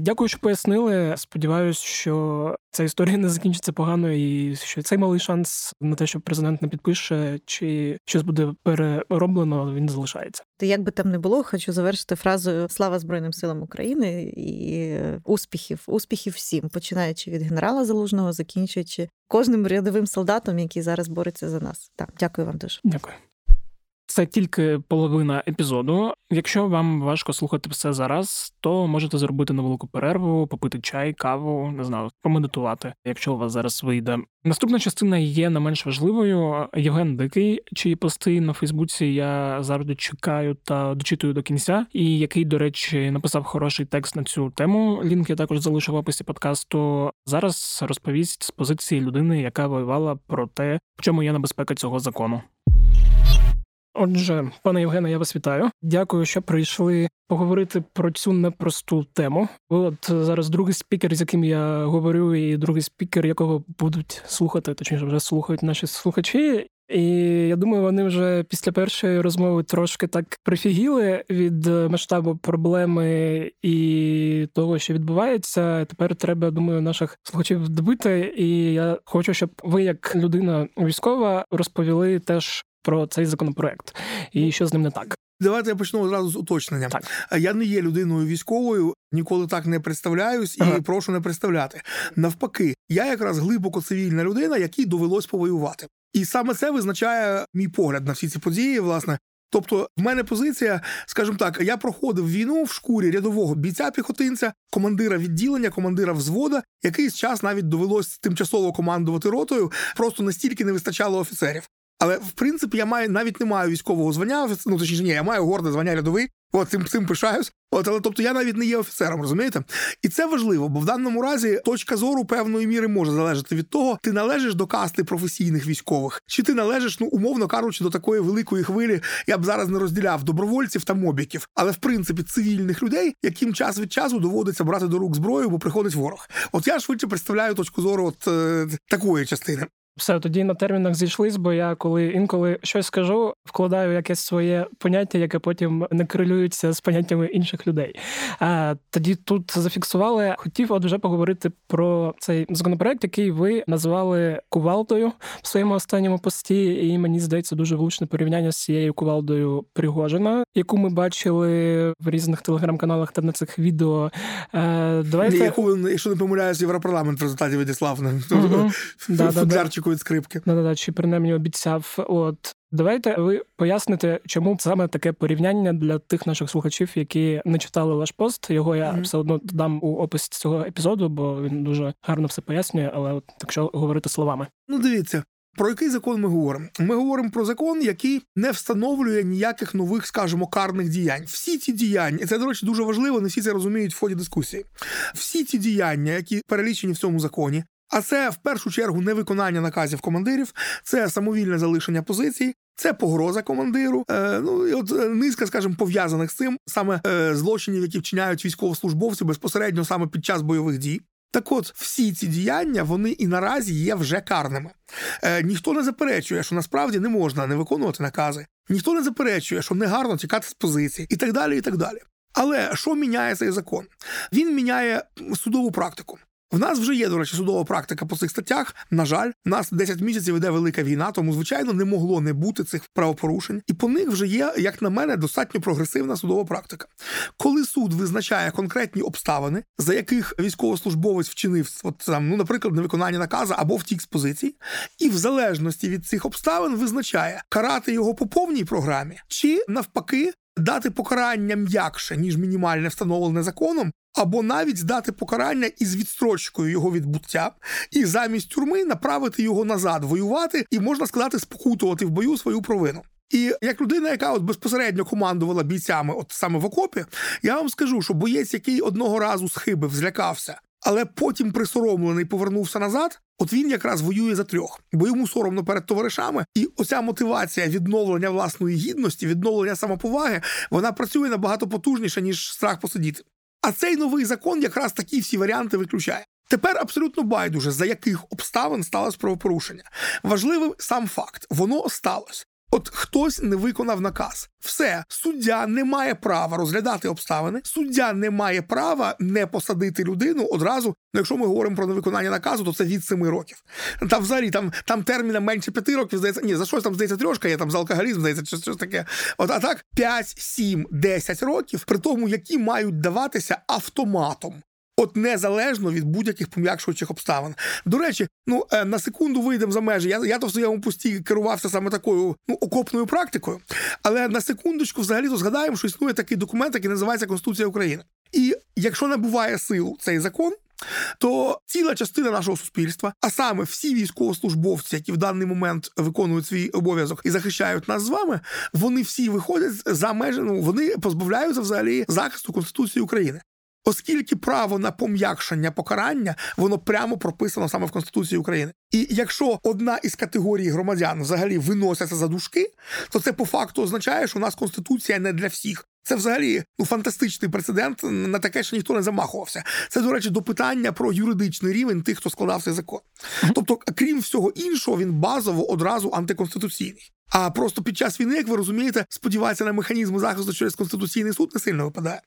Дякую, що пояснили. Сподіваюсь, що ця історія не закінчиться погано, і що цей малий шанс на те, що президент не підпише, чи щось буде перероблено, він залишається. Як би там не було, хочу завершити фразою Слава Збройним силам України і успіхів, успіхів всім, починаючи від генерала залужного, закінчуючи кожним рядовим солдатом, який зараз бореться за нас. Так, дякую вам дуже. Дякую. Це тільки половина епізоду. Якщо вам важко слухати все зараз, то можете зробити невелику перерву, попити чай, каву, не знаю, помедитувати, якщо у вас зараз вийде. Наступна частина є не менш важливою. Євген Дикий, чиї пости на Фейсбуці я завжди чекаю та дочитую до кінця, і який, до речі, написав хороший текст на цю тему. Лінк я також залишив в описі подкасту. Зараз розповість з позиції людини, яка воювала про те, в чому є небезпека цього закону. Отже, пане Євгене, я вас вітаю. Дякую, що прийшли поговорити про цю непросту тему. Ви от зараз другий спікер, з яким я говорю, і другий спікер, якого будуть слухати, точніше вже слухають наші слухачі. І я думаю, вони вже після першої розмови трошки так прифігіли від масштабу проблеми і того, що відбувається. Тепер треба, думаю, наших слухачів добити. І я хочу, щоб ви, як людина військова, розповіли теж про цей законопроект і що з ним не так. Давайте я почну одразу з уточнення. Так. Я не є людиною військовою, ніколи так не представляюсь і ага. прошу не представляти. Навпаки, я якраз глибоко цивільна людина, якій довелось повоювати. І саме це визначає мій погляд на всі ці події, власне. Тобто, в мене позиція, скажімо так, я проходив війну в шкурі рядового бійця піхотинця, командира відділення, командира взвода. Якийсь час навіть довелось тимчасово командувати ротою, просто настільки не вистачало офіцерів. Але в принципі я маю навіть не маю військового звання. Ну точніше, ні, я маю горде звання рядовий. От цим цим пишаюсь. От, але тобто я навіть не є офіцером, розумієте? І це важливо, бо в даному разі точка зору певної міри може залежати від того, ти належиш до касти професійних військових, чи ти належиш, ну умовно кажучи, до такої великої хвилі, я б зараз не розділяв добровольців та мобіків, але в принципі цивільних людей, яким час від часу доводиться брати до рук зброю, бо приходить ворог. От я швидше представляю точку зору от е, такої частини. Все, тоді на термінах зійшлись, бо я коли інколи щось скажу, вкладаю якесь своє поняття, яке потім не корелюється з поняттями інших людей. А тоді тут зафіксували. Хотів от вже поговорити про цей законопроект, який ви назвали кувалдою в своєму останньому пості. І мені здається дуже влучне порівняння з цією кувалдою Пригожина, яку ми бачили в різних телеграм-каналах та на цих відео. Давайте... Яку, якщо не помиляюсь, європарламент в результаті відіслав угу. Фуджарчику від скрипки. Да-да-да, чи принаймні обіцяв. От давайте ви поясните, чому саме таке порівняння для тих наших слухачів, які не читали ваш пост. Його я mm-hmm. все одно додам у опис цього епізоду, бо він дуже гарно все пояснює. Але от якщо говорити словами, ну дивіться. Про який закон ми говоримо? Ми говоримо про закон, який не встановлює ніяких нових, скажімо, карних діянь. Всі ці діяння, і це, до речі, дуже важливо, не всі це розуміють в ході дискусії. Всі ці діяння, які перелічені в цьому законі, а це в першу чергу невиконання наказів командирів, це самовільне залишення позицій, це погроза командиру. Е, Ну і от е, низка, скажімо, пов'язаних з цим саме е, злочинів, які вчиняють військовослужбовці безпосередньо саме під час бойових дій. Так, от всі ці діяння вони і наразі є вже карними. Е, Ніхто не заперечує, що насправді не можна не виконувати накази, ніхто не заперечує, що не гарно тікати з позиції, і так далі. і так далі. Але що міняє цей закон? Він міняє судову практику. В нас вже є, до речі, судова практика по цих статтях. На жаль, у нас 10 місяців іде велика війна, тому звичайно не могло не бути цих правопорушень, і по них вже є, як на мене, достатньо прогресивна судова практика. Коли суд визначає конкретні обставини, за яких військовослужбовець вчинив от там, ну, наприклад, невиконання наказу або втік з позицій, і в залежності від цих обставин визначає карати його по повній програмі, чи навпаки дати покарання м'якше ніж мінімальне встановлене законом, або навіть здати покарання із відстрочкою його відбуття, і замість тюрми направити його назад, воювати і можна сказати, спокутувати в бою свою провину. І як людина, яка от безпосередньо командувала бійцями, от саме в окопі, я вам скажу, що боєць, який одного разу схибив, злякався, але потім присоромлений повернувся назад. От він якраз воює за трьох, бо йому соромно перед товаришами, і оця мотивація відновлення власної гідності, відновлення самоповаги, вона працює набагато потужніше ніж страх посидіти. А цей новий закон якраз такі всі варіанти виключає. Тепер абсолютно байдуже, за яких обставин сталося правопорушення. Важливий сам факт, воно сталося. От хтось не виконав наказ. Все, суддя не має права розглядати обставини, суддя не має права не посадити людину одразу. Ну, якщо ми говоримо про невиконання наказу, то це від семи років. Там взагалі там там терміна менше п'яти років, здається, ні, за щось там здається трьошка, є там за алкоголізм, здається, щось, щось таке. От а так 5, 7, 10 років, при тому, які мають даватися автоматом. От незалежно від будь-яких пом'якшуючих обставин. До речі, ну е, на секунду вийдемо за межі. Я я то в своєму пості керувався саме такою ну окопною практикою. Але на секундочку, взагалі, то згадаємо, що існує такий документ, який називається Конституція України. І якщо набуває силу цей закон. То ціла частина нашого суспільства, а саме всі військовослужбовці, які в даний момент виконують свій обов'язок і захищають нас з вами, вони всі виходять за межі, ну вони позбавляються взагалі захисту Конституції України оскільки право на пом'якшення покарання воно прямо прописано саме в Конституції України. І якщо одна із категорій громадян взагалі виносяться за дужки, то це по факту означає, що у нас конституція не для всіх. Це взагалі ну фантастичний прецедент. На таке ще ніхто не замахувався. Це, до речі, до питання про юридичний рівень тих, хто складав цей закон. Тобто, крім всього іншого, він базово одразу антиконституційний. А просто під час війни, як ви розумієте, сподіватися на механізми захисту через конституційний суд не сильно випадає.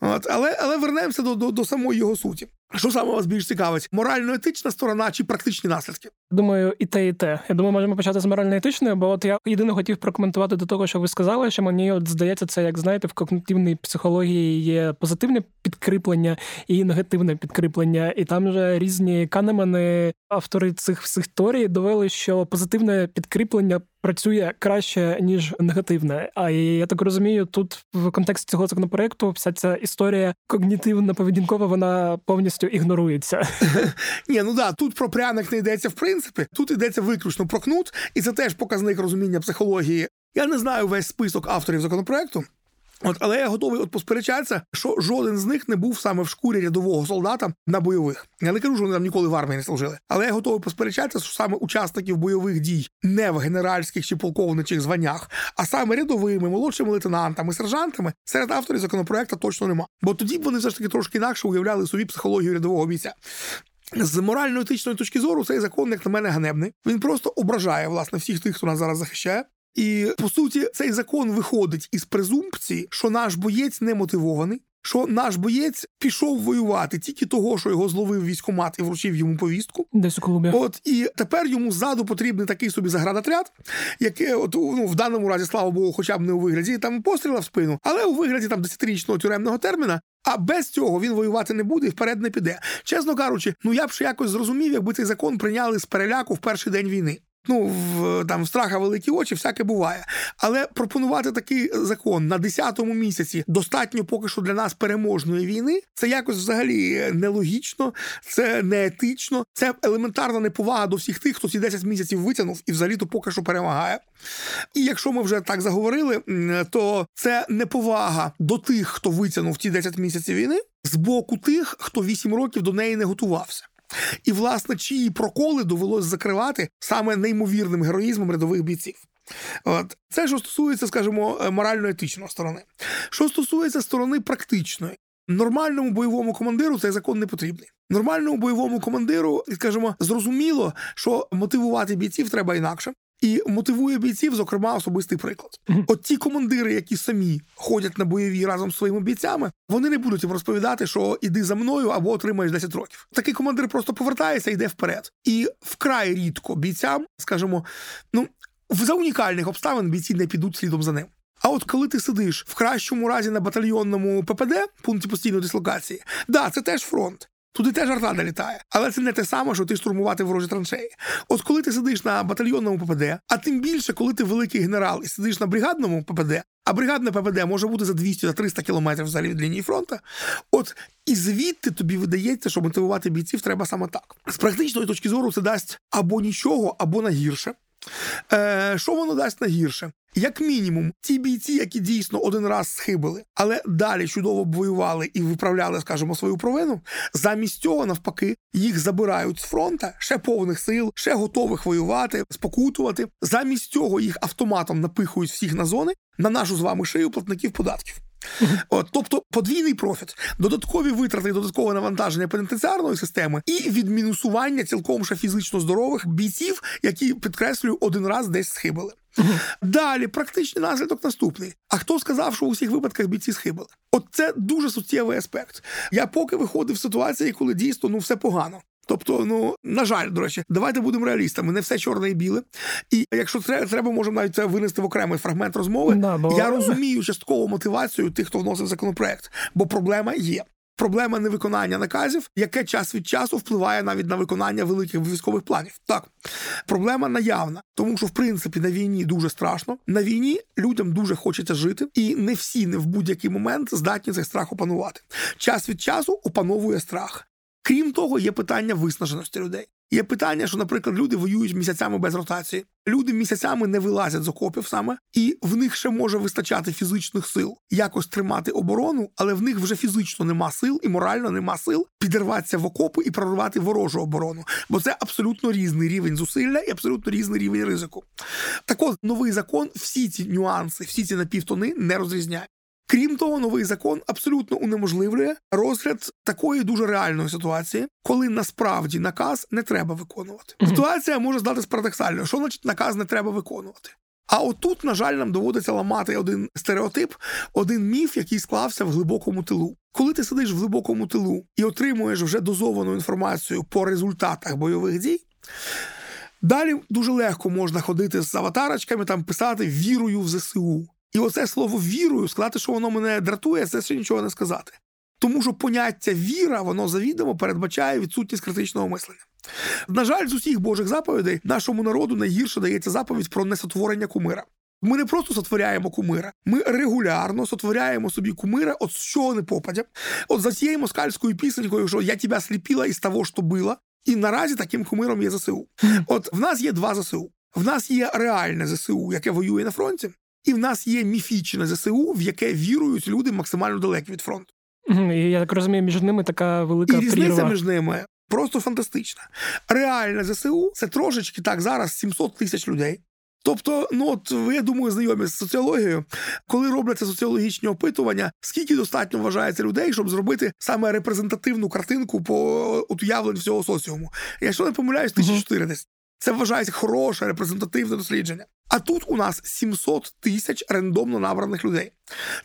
От, Але але вернемося до, до, до самої його суті. Що саме вас більш цікавить? Морально-етична сторона чи практичні наслідки? Думаю, і те, і те. Я думаю, можемо почати з морально-етичної, бо от я єдине хотів прокоментувати до того, що ви сказали, що мені от здається, це як знаєте, в когнитивній психології є позитивне підкріплення і негативне підкріплення, і там вже різні канемани, автори цих всіх теорій довели, що позитивне підкріплення працює краще ніж негативне. А я так розумію, тут в контексті цього законопроекту вся ця історія когнітивно поведінкова вона повністю ігнорується. Ні, ну да, тут про пряник не йдеться в принципі. Тут йдеться виключно про кнут, і це теж показник розуміння психології. Я не знаю весь список авторів законопроекту. От, але я готовий от посперечатися, що жоден з них не був саме в шкурі рядового солдата на бойових. Я не кажу, що вони там ніколи в армії не служили. Але я готовий посперечатися, що саме учасників бойових дій не в генеральських чи полковничих званнях, а саме рядовими, молодшими лейтенантами, сержантами серед авторів законопроекту точно нема. Бо тоді б вони все ж таки трошки інакше уявляли собі психологію рядового бійця. З морально-етичної точки зору цей закон, як на мене, ганебний. Він просто ображає власне всіх тих, хто нас зараз захищає. І по суті, цей закон виходить із презумпції, що наш боєць не мотивований. Що наш боєць пішов воювати тільки того, що його зловив військомат і вручив йому повістку. Десь у клубі. От і тепер йому ззаду потрібний такий собі заградотряд, який от ну в даному разі, слава Богу, хоча б не у вигляді там постріла в спину, але у вигляді там десятирічного тюремного терміна. А без цього він воювати не буде і вперед не піде. Чесно кажучи, ну я б ще якось зрозумів, якби цей закон прийняли з переляку в перший день війни. Ну, в там в страха великі очі, всяке буває. Але пропонувати такий закон на 10-му місяці достатньо поки що для нас переможної війни. Це якось взагалі нелогічно, це неетично, це елементарна неповага до всіх тих, хто ці 10 місяців витягнув і взагалі то поки що перемагає. І якщо ми вже так заговорили, то це неповага до тих, хто витягнув ті 10 місяців війни, з боку тих, хто 8 років до неї не готувався. І, власне, чиї проколи довелось закривати саме неймовірним героїзмом рядових бійців. От Це що стосується, скажімо, е, морально-етичної сторони. Що стосується сторони практичної, нормальному бойовому командиру цей закон не потрібний. Нормальному бойовому командиру, скажімо, зрозуміло, що мотивувати бійців треба інакше. І мотивує бійців, зокрема, особистий приклад. От ті командири, які самі ходять на бойові разом з своїми бійцями, вони не будуть їм розповідати, що іди за мною або отримаєш 10 років. Такий командир просто повертається і йде вперед. І вкрай рідко бійцям, скажімо, ну за унікальних обставин бійці не підуть слідом за ним. А от коли ти сидиш в кращому разі на батальйонному ППД, пункті постійної дислокації, да, це теж фронт. Туди теж арта літає, але це не те саме, що ти штурмувати ворожі траншеї. От коли ти сидиш на батальйонному ППД, а тим більше, коли ти великий генерал і сидиш на бригадному ППД, а бригадне ППД може бути за 200-300 кілометрів взагалі від лінії фронту. От і звідти тобі видається, що мотивувати бійців треба саме так. З практичної точки зору це дасть або нічого, або на гірше. Е, Що воно дасть на гірше? Як мінімум, ті бійці, які дійсно один раз схибили, але далі чудово б воювали і виправляли, скажімо, свою провину. Замість цього, навпаки, їх забирають з фронта ще повних сил, ще готових воювати, спокутувати. Замість цього їх автоматом напихують всіх на зони на нашу з вами шию платників податків. От, Тобто подвійний профіт, додаткові витрати, додаткове навантаження пенітенціарної системи і відмінусування цілком ще фізично здорових бійців, які підкреслюю один раз десь схибили. Далі практичний наслідок наступний. А хто сказав, що у всіх випадках бійці схибили? От це дуже суттєвий аспект. Я поки виходив з ситуації, коли дійсно ну все погано. Тобто, ну на жаль, до речі, давайте будемо реалістами. Не все чорне і біле. І якщо треба, треба можемо навіть це винести в окремий фрагмент розмови. Да, бо... Я розумію частково мотивацію тих, хто вносив законопроект, бо проблема є. Проблема невиконання наказів, яке час від часу впливає навіть на виконання великих військових планів. Так, проблема наявна, тому що в принципі на війні дуже страшно. На війні людям дуже хочеться жити, і не всі не в будь-який момент здатні цей страх опанувати. Час від часу опановує страх. Крім того, є питання виснаженості людей. Є питання, що, наприклад, люди воюють місяцями без ротації. Люди місяцями не вилазять з окопів саме, і в них ще може вистачати фізичних сил якось тримати оборону, але в них вже фізично нема сил і морально нема сил підірватися в окопи і прорвати ворожу оборону. Бо це абсолютно різний рівень зусилля і абсолютно різний рівень ризику. Так от новий закон всі ці нюанси, всі ці напівтони не розрізняє. Крім того, новий закон абсолютно унеможливлює розгляд такої дуже реальної ситуації, коли насправді наказ не треба виконувати. Mm-hmm. Ситуація може здатись парадоксальною. Що значить наказ не треба виконувати? А отут, на жаль, нам доводиться ламати один стереотип, один міф, який склався в глибокому тилу. Коли ти сидиш в глибокому тилу і отримуєш вже дозовану інформацію по результатах бойових дій. Далі дуже легко можна ходити з аватарочками, там писати вірую в ЗСУ. І оце слово вірою сказати, що воно мене дратує, це ще нічого не сказати. Тому що поняття віра, воно завідомо передбачає відсутність критичного мислення. На жаль, з усіх Божих заповідей нашому народу найгірше дається заповідь про несотворення кумира. Ми не просто сотворяємо кумира, ми регулярно сотворяємо собі кумира, от з чого не попадя. От за цією москальською пісенькою, що я тебе сліпіла із того, що била. І наразі таким кумиром є ЗСУ. От в нас є два ЗСУ. В нас є реальне ЗСУ, яке воює на фронті, і в нас є міфічне ЗСУ, в яке вірують люди максимально далекі від фронту. І Я так розумію, між ними така велика І різниця прірва. між ними просто фантастична. Реальне ЗСУ це трошечки так зараз 700 тисяч людей. Тобто, ну от ви я думаю, знайомі з соціологією, коли робляться соціологічні опитування, скільки достатньо вважається людей, щоб зробити саме репрезентативну картинку по уявленню всього соціуму. Якщо не помиляюсь, тисяч чотири десь. Це вважається хороше репрезентативне дослідження. А тут у нас 700 тисяч рандомно набраних людей.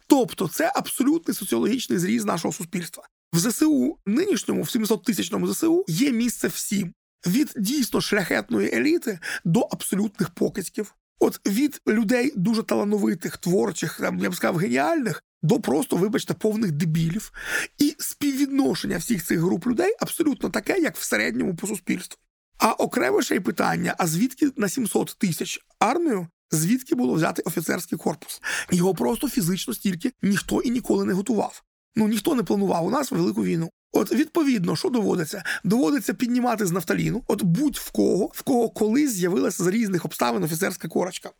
Тобто, це абсолютний соціологічний зріз нашого суспільства. В ЗСУ нинішньому, в 700 тисячному ЗСУ, є місце всім від дійсно шляхетної еліти до абсолютних покидьків. От від людей дуже талановитих, творчих, там я б сказав, геніальних, до просто, вибачте, повних дебілів. І співвідношення всіх цих груп людей абсолютно таке, як в середньому по суспільству. А окреме ще й питання: а звідки на 700 тисяч армію? Звідки було взяти офіцерський корпус? Його просто фізично стільки ніхто і ніколи не готував. Ну ніхто не планував у нас велику війну. От відповідно, що доводиться? Доводиться піднімати з нафталіну, от будь-в кого, в кого колись з'явилася з різних обставин офіцерська корочка.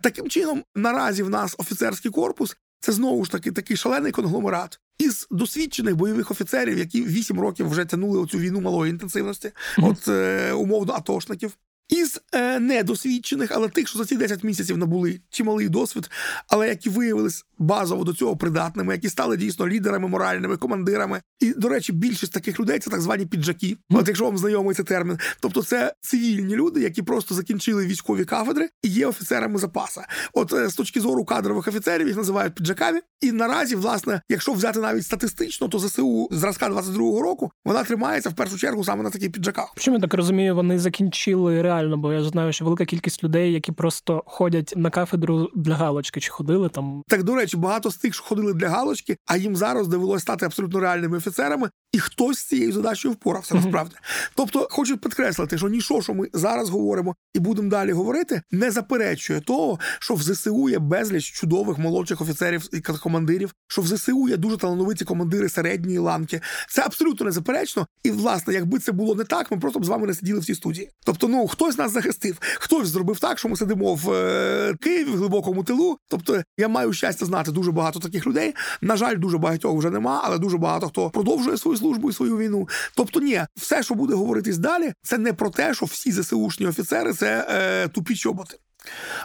Таким чином, наразі в нас офіцерський корпус це знову ж таки такий шалений конгломерат із досвідчених бойових офіцерів, які вісім років вже тянули оцю війну малої інтенсивності, от е, умовно атошників. Із е, недосвідчених, але тих, що за ці 10 місяців набули чималий досвід, але які виявились базово до цього придатними, які стали дійсно лідерами, моральними командирами. І, до речі, більшість таких людей це так звані піджаки. От якщо вам знайомий цей термін, тобто це цивільні люди, які просто закінчили військові кафедри і є офіцерами запаса. От е, з точки зору кадрових офіцерів їх називають піджаками. І наразі, власне, якщо взяти навіть статистично, то ЗСУ зразка 22-го року вона тримається в першу чергу саме на таких піджаках. Що я так розумію, вони закінчили реально, бо я знаю, що велика кількість людей, які просто ходять на кафедру для галочки, чи ходили там. Так до речі, багато з тих, що ходили для галочки, а їм зараз довелося стати абсолютно реальними офіцерами, і хтось з цією задачею впорався насправді. Тобто, хочу підкреслити, що нічого, що ми зараз говоримо і будемо далі говорити, не заперечує того, що в ЗСУ є безліч чудових молодших офіцерів і командирів, що в ЗСУ є дуже талановиті командири середньої ланки. Це абсолютно незаперечно. І власне, якби це було не так, ми просто б з вами не сиділи в цій студії. Тобто, ну хто Хтось нас захистив, хтось зробив так, що ми сидимо в е, Києві в глибокому тилу. Тобто, я маю щастя знати дуже багато таких людей. На жаль, дуже багатьох вже нема, але дуже багато хто продовжує свою службу і свою війну. Тобто, ні, все, що буде говоритись далі, це не про те, що всі ЗСУшні офіцери це е, тупі чоботи.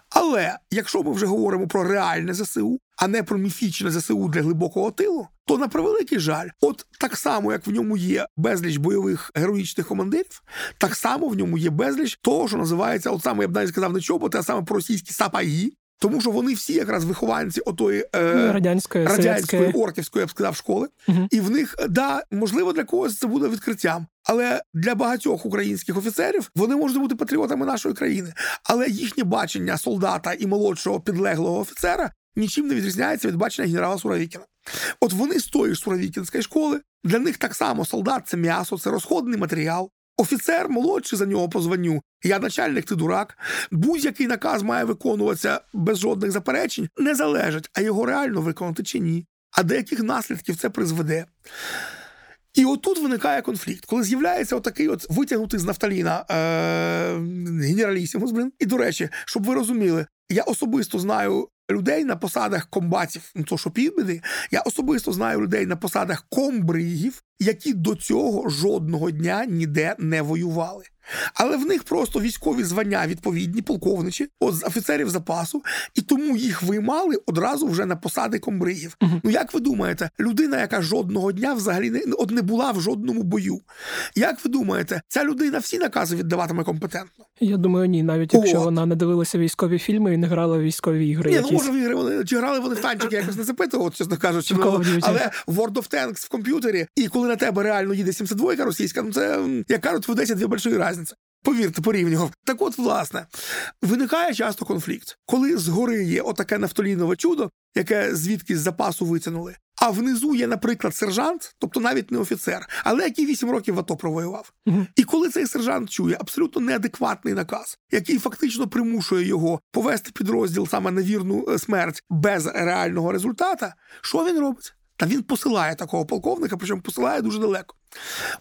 Але якщо ми вже говоримо про реальне ЗСУ, а не про міфічне ЗСУ для глибокого тилу, то на превеликий жаль, от так само, як в ньому є безліч бойових героїчних командирів, так само в ньому є безліч того, що називається, от саме я б навіть сказав не чоботи, а саме російські сапаї. Тому що вони всі якраз вихованці отої е, радянської радянської орківської, я б сказав, школи, угу. і в них да можливо для когось це буде відкриттям. Але для багатьох українських офіцерів вони можуть бути патріотами нашої країни. Але їхнє бачення солдата і молодшого підлеглого офіцера нічим не відрізняється від бачення генерала Суровікіна. От вони з тої ж Суровікінської школи, для них так само солдат це м'ясо, це розходний матеріал. Офіцер молодший за нього по званню, я начальник, ти дурак. Будь-який наказ має виконуватися без жодних заперечень, не залежить, а його реально виконати чи ні. А деяких наслідків це призведе. І отут виникає конфлікт, коли з'являється отакий от витягнутий з нафталіна е- генералісімус, блин. І до речі, щоб ви розуміли, я особисто знаю людей на посадах комбатів, ну то що півбіди, я особисто знаю людей на посадах комбригів, які до цього жодного дня ніде не воювали. Але в них просто військові звання відповідні, полковничі, от з офіцерів запасу, і тому їх виймали одразу вже на посади комбригів. Uh-huh. Ну як ви думаєте, людина, яка жодного дня взагалі не от не була в жодному бою? Як ви думаєте, ця людина всі накази віддаватиме компетентно? Я думаю, ні, навіть якщо от. вона не дивилася військові фільми і не грала в військові ігри. Ні, якісь. ну може в ігри вони чи грали вони в танчики, якось не запитував, чесно кажучи. Ну, але World of Tanks в комп'ютері, і коли на тебе реально їде 72 російська, ну це як кажуть, в Одесі дві большої різниці. Повірте, порівнював. Так от, власне, виникає часто конфлікт, коли згори є отаке нафтолінове чудо, яке звідки з запасу витягнули, а внизу є, наприклад, сержант, тобто навіть не офіцер, але який вісім років в АТО провоював. Угу. І коли цей сержант чує абсолютно неадекватний наказ, який фактично примушує його повести підрозділ саме на вірну е, смерть без реального результата, що він робить? Та він посилає такого полковника, причому посилає дуже далеко.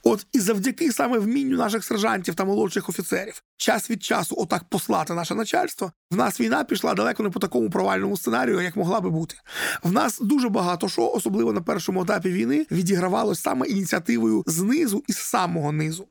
От і завдяки саме вмінню наших сержантів та молодших офіцерів час від часу отак послати наше начальство. В нас війна пішла далеко не по такому провальному сценарію, як могла би бути. В нас дуже багато що, особливо на першому етапі війни, відігравалось саме ініціативою знизу і з самого низу.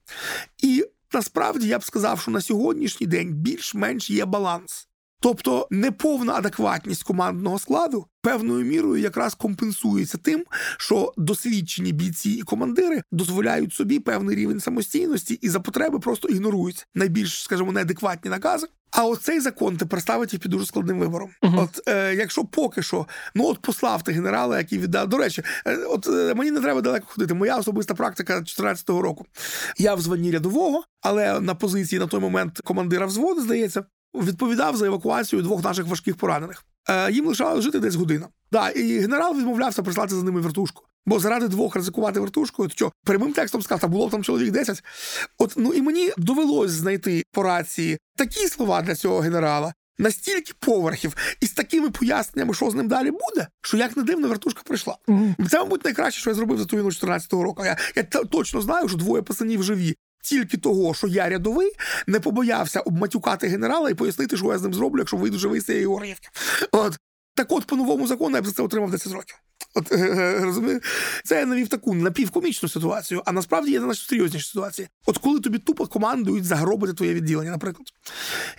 І насправді я б сказав, що на сьогоднішній день більш-менш є баланс. Тобто неповна адекватність командного складу певною мірою якраз компенсується тим, що досвідчені бійці і командири дозволяють собі певний рівень самостійності і за потреби просто ігнорують найбільш, скажімо, неадекватні накази. А оцей закон тепер ставить їх під дуже складним вибором. Uh-huh. От е, якщо поки що, ну от послав генерала, який віддав. До речі, е, от е, мені не треба далеко ходити. Моя особиста практика 2014 року. Я в званні рядового, але на позиції на той момент командира взводу, здається, відповідав за евакуацію двох наших важких поранених. Е, Їм лишалося жити десь година. Да, і генерал відмовлявся прислати за ними вертушку. Бо заради двох ризикувати вертушкою, то що прямим текстом сказав, та було там чоловік 10. От ну і мені довелось знайти по рації такі слова для цього генерала. Настільки поверхів і з такими поясненнями, що з ним далі буде, що як не дивно, вертушка прийшла. Mm-hmm. Це, мабуть, найкраще, що я зробив за ту війну 14-го року. Я я точно знаю, що двоє пацанів живі тільки того, що я рядовий, не побоявся обматюкати генерала і пояснити, що я з ним зроблю, якщо вийду живий з цієї горівки. От так, от по новому закону я б за це отримав 10 років. От розумію, це я навів таку напівкомічну ситуацію, а насправді є значно серйозніші ситуації. От коли тобі тупо командують загробити твоє відділення, наприклад.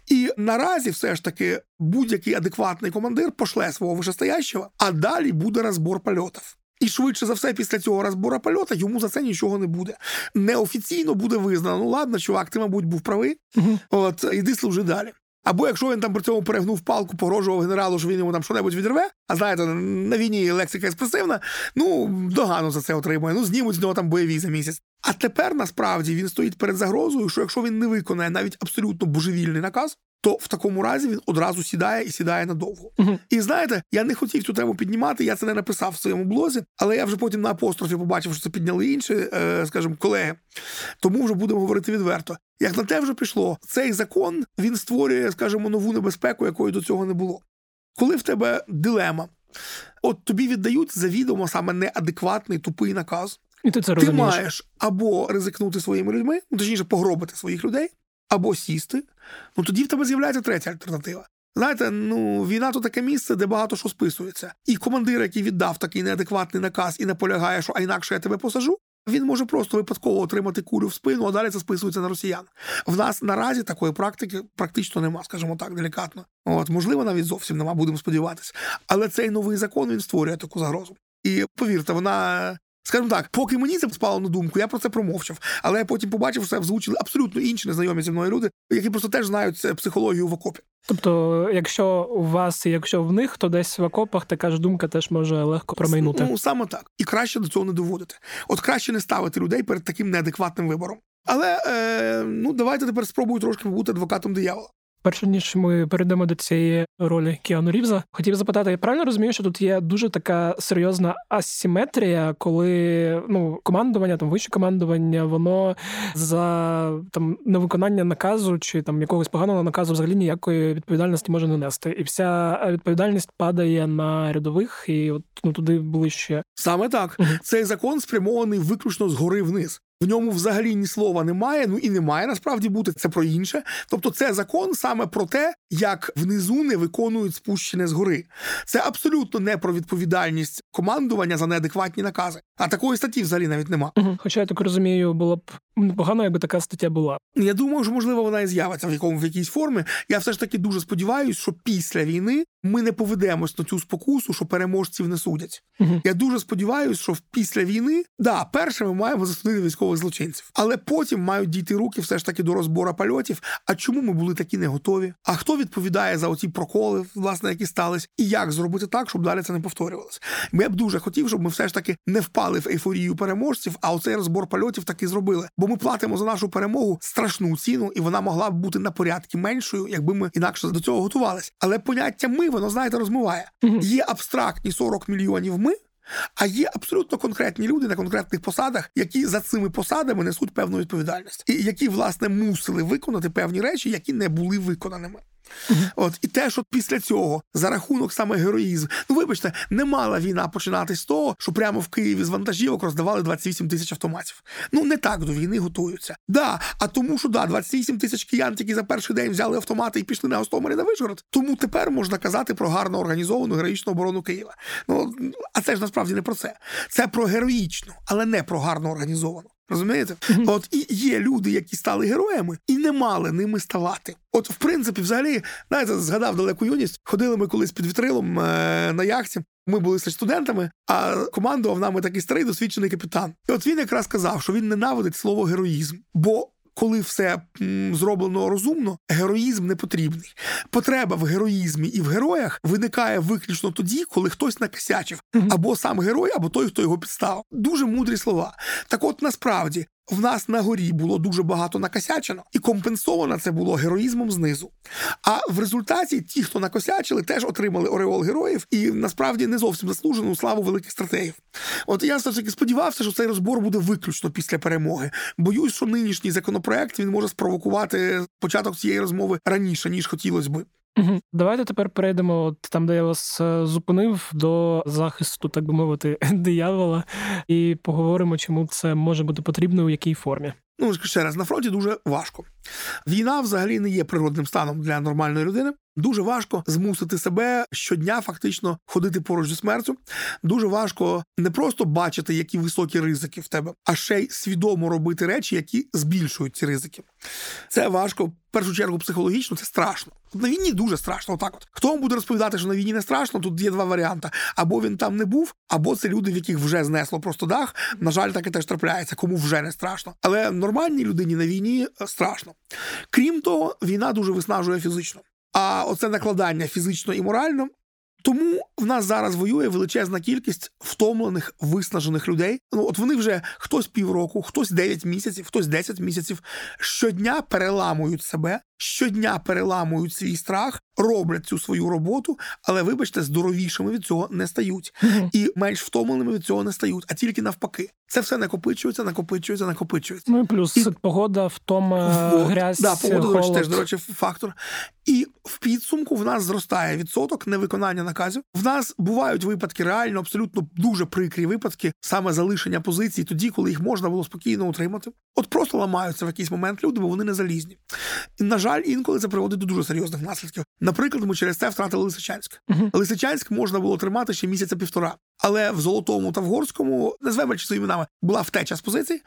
І наразі все ж таки будь-який адекватний командир пошле свого вишестоящого, а далі буде розбор польотів. І швидше за все, після цього розбора польота йому за це нічого не буде. Неофіційно буде визнано. Ну ладно, чувак, ти, мабуть, був правий. uh От іди служи далі. Або якщо він там при цьому перегнув палку, погрожував генералу, що він йому там що-небудь відірве, а знаєте, на війні лексика експресивна, ну догану за це отримує. Ну знімуть з нього там бойові за місяць. А тепер насправді він стоїть перед загрозою, що якщо він не виконає навіть абсолютно божевільний наказ, то в такому разі він одразу сідає і сідає надовго. Uh-huh. І знаєте, я не хотів цю тему піднімати, я це не написав в своєму блозі, але я вже потім на апострофі побачив, що це підняли інші, е, скажімо, колеги. Тому вже будемо говорити відверто. Як на те вже пішло, цей закон він створює, скажімо, нову небезпеку, якої до цього не було. Коли в тебе дилема, от тобі віддають завідомо саме неадекватний тупий наказ. І ти це ти маєш або ризикнути своїми людьми, ну точніше погробити своїх людей, або сісти, ну тоді в тебе з'являється третя альтернатива. Знаєте, ну війна то таке місце, де багато що списується. І командир, який віддав такий неадекватний наказ і наполягає, що а інакше я тебе посажу. Він може просто випадково отримати кулю в спину, а далі це списується на росіян. В нас наразі такої практики практично нема, скажімо так, делікатно. От можливо, навіть зовсім нема, будемо сподіватися. Але цей новий закон він створює таку загрозу. І повірте, вона Скажімо так, поки мені це спало на думку, я про це промовчав. Але я потім побачив, що це озвучили абсолютно інші незнайомі зі мною люди, які просто теж знають психологію в окопі. Тобто, якщо у вас і якщо в них, то десь в окопах така ж думка теж може легко промайнути. Ну саме так, і краще до цього не доводити. От краще не ставити людей перед таким неадекватним вибором. Але е, ну давайте тепер спробую трошки бути адвокатом диявола. Перше ніж ми перейдемо до цієї ролі Кіану Рівза, хотів запитати, я правильно розумію, що тут є дуже така серйозна асиметрія, коли ну командування, там вище командування, воно за там невиконання наказу чи там якогось поганого наказу взагалі ніякої відповідальності може не нести, і вся відповідальність падає на рядових, і от ну туди ближче. Саме так цей закон спрямований виключно згори вниз. В ньому взагалі ні слова немає, ну і немає насправді бути це про інше. Тобто, це закон саме про те, як внизу не виконують спущене згори. Це абсолютно не про відповідальність командування за неадекватні накази. А такої статті взагалі навіть нема. Угу. Хоча я так розумію, було б непогано, якби така стаття була. Я думаю, що можливо вона і з'явиться в якому в якійсь формі. Я все ж таки дуже сподіваюся, що після війни ми не поведемось на цю спокусу, що переможців не судять. Угу. Я дуже сподіваюся, що після війни да, перше ми маємо засудити військових злочинців, але потім мають дійти руки все ж таки до розбору польотів. А чому ми були такі не готові? А хто відповідає за оті проколи, власне, які стались, і як зробити так, щоб далі це не повторювалося? Я б дуже хотів, щоб ми все ж таки не впали в ейфорію переможців, а оцей розбор польотів таки зробили. Бо ми платимо за нашу перемогу страшну ціну, і вона могла б бути на порядки меншою, якби ми інакше до цього готувалися. Але поняття ми воно знаєте розмиває. Є абстрактні 40 мільйонів ми. А є абсолютно конкретні люди на конкретних посадах, які за цими посадами несуть певну відповідальність, і які власне мусили виконати певні речі, які не були виконаними. От і те, що після цього за рахунок саме героїзм, ну вибачте, не мала війна починатись з того, що прямо в Києві з вантажівок роздавали 28 тисяч автоматів. Ну не так до війни готуються. Да, а тому, що да, 28 тисяч киян, які за перший день взяли автомати і пішли на Гостомелі на Вишгород. Тому тепер можна казати про гарно організовану героїчну оборону Києва. Ну а це ж насправді не про це. Це про героїчну, але не про гарно організовану. Розумієте? От і є люди, які стали героями, і не мали ними ставати. От, в принципі, взагалі, знаєте, згадав далеку юність. Ходили ми колись під вітрилом е- на яхті. Ми були студентами, а командував нами такий старий досвідчений капітан. І от він якраз сказав, що він ненавидить слово героїзм, бо коли все зроблено розумно, героїзм не потрібний. Потреба в героїзмі і в героях виникає виключно тоді, коли хтось накосячив, або сам герой, або той, хто його підстав. Дуже мудрі слова. Так, от насправді в нас на горі було дуже багато накосячено, і компенсовано це було героїзмом знизу. А в результаті ті, хто накосячили, теж отримали ореол героїв і насправді не зовсім заслужену славу великих стратегів. От я все таки сподівався, що цей розбор буде виключно після перемоги. Боюсь, що нинішній законопроект він може спровокувати початок цієї розмови раніше ніж хотілося би. Давайте тепер перейдемо от там, де я вас е, зупинив, до захисту, так би мовити, диявола, і поговоримо, чому це може бути потрібно у якій формі. Ну ще раз на фронті дуже важко. Війна взагалі не є природним станом для нормальної людини. Дуже важко змусити себе щодня фактично ходити поруч зі смертю. Дуже важко не просто бачити, які високі ризики в тебе, а ще й свідомо робити речі, які збільшують ці ризики. Це важко в першу чергу психологічно, це страшно. На війні дуже страшно. Отак, от хто вам буде розповідати, що на війні не страшно? Тут є два варіанти: або він там не був, або це люди, в яких вже знесло просто дах. На жаль, таке теж трапляється, кому вже не страшно. Але нормальній людині на війні е, страшно. Крім того, війна дуже виснажує фізично. А оце накладання фізично і морально. Тому в нас зараз воює величезна кількість втомлених, виснажених людей. Ну от вони вже хтось півроку, хтось 9 місяців, хтось 10 місяців щодня переламують себе щодня переламують свій страх, роблять цю свою роботу, але, вибачте, здоровішими від цього не стають і менш втомленими від цього не стають, а тільки навпаки. Це все накопичується, накопичується, накопичується. Ну і плюс і... погода, втома, вот. грязь, да, погода, холод. до речі, теж, до речі, фактор. І в підсумку в нас зростає відсоток невиконання наказів. В нас бувають випадки, реально абсолютно дуже прикрі випадки, саме залишення позицій, тоді, коли їх можна було спокійно утримати. От просто ламаються в якийсь момент люди, бо вони не залізні. І, на жаль, інколи це приводить до дуже серйозних наслідків. Наприклад, ми через це втратили Лисичанськ. Uh-huh. Лисичанськ можна було тримати ще місяця півтора. Але в Золотому та в Горському, назвемо своїми іменами, була втеча з позицій,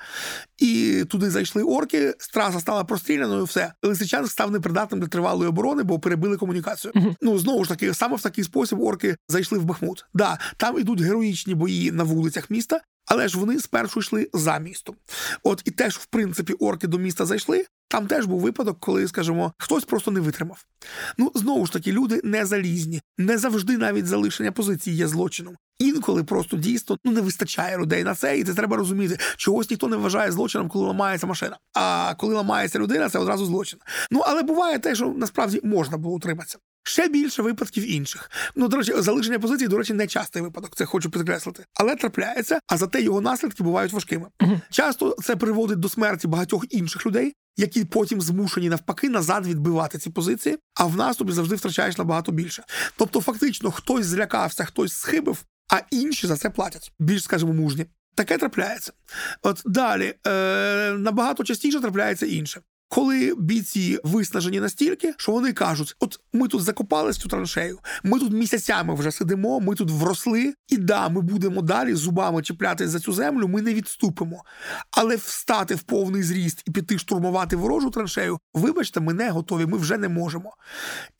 і туди зайшли орки. Траса стала простріляною. Все Лисичанськ став непридатним для тривалої оборони, бо перебили комунікацію. Uh-huh. Ну знову ж таки, саме в такий спосіб орки зайшли в Бахмут. Да, там ідуть героїчні бої на вулицях міста. Але ж вони спершу йшли за містом. От і теж, в принципі, орки до міста зайшли. Там теж був випадок, коли, скажімо, хтось просто не витримав. Ну, знову ж таки, люди не залізні, не завжди навіть залишення позиції є злочином. Інколи просто дійсно ну не вистачає людей на це, і це треба розуміти. Чогось ніхто не вважає злочином, коли ламається машина. А коли ламається людина, це одразу злочин. Ну але буває те, що насправді можна було утриматися. Ще більше випадків інших. Ну, до речі, залишення позиції, до речі, не частий випадок, це хочу підкреслити. Але трапляється, а зате його наслідки бувають важкими. Uh-huh. Часто це приводить до смерті багатьох інших людей, які потім змушені навпаки назад відбивати ці позиції, а в наступі завжди втрачаєш набагато більше. Тобто, фактично, хтось злякався, хтось схибив, а інші за це платять. Більш, скажімо, мужні. Таке трапляється. От далі е, набагато частіше трапляється інше коли бійці виснажені настільки, що вони кажуть: от ми тут закопались цю траншею, ми тут місяцями вже сидимо, ми тут вросли, і да, ми будемо далі зубами чіплятись за цю землю, ми не відступимо. Але встати в повний зріст і піти штурмувати ворожу траншею, вибачте, ми не готові, ми вже не можемо.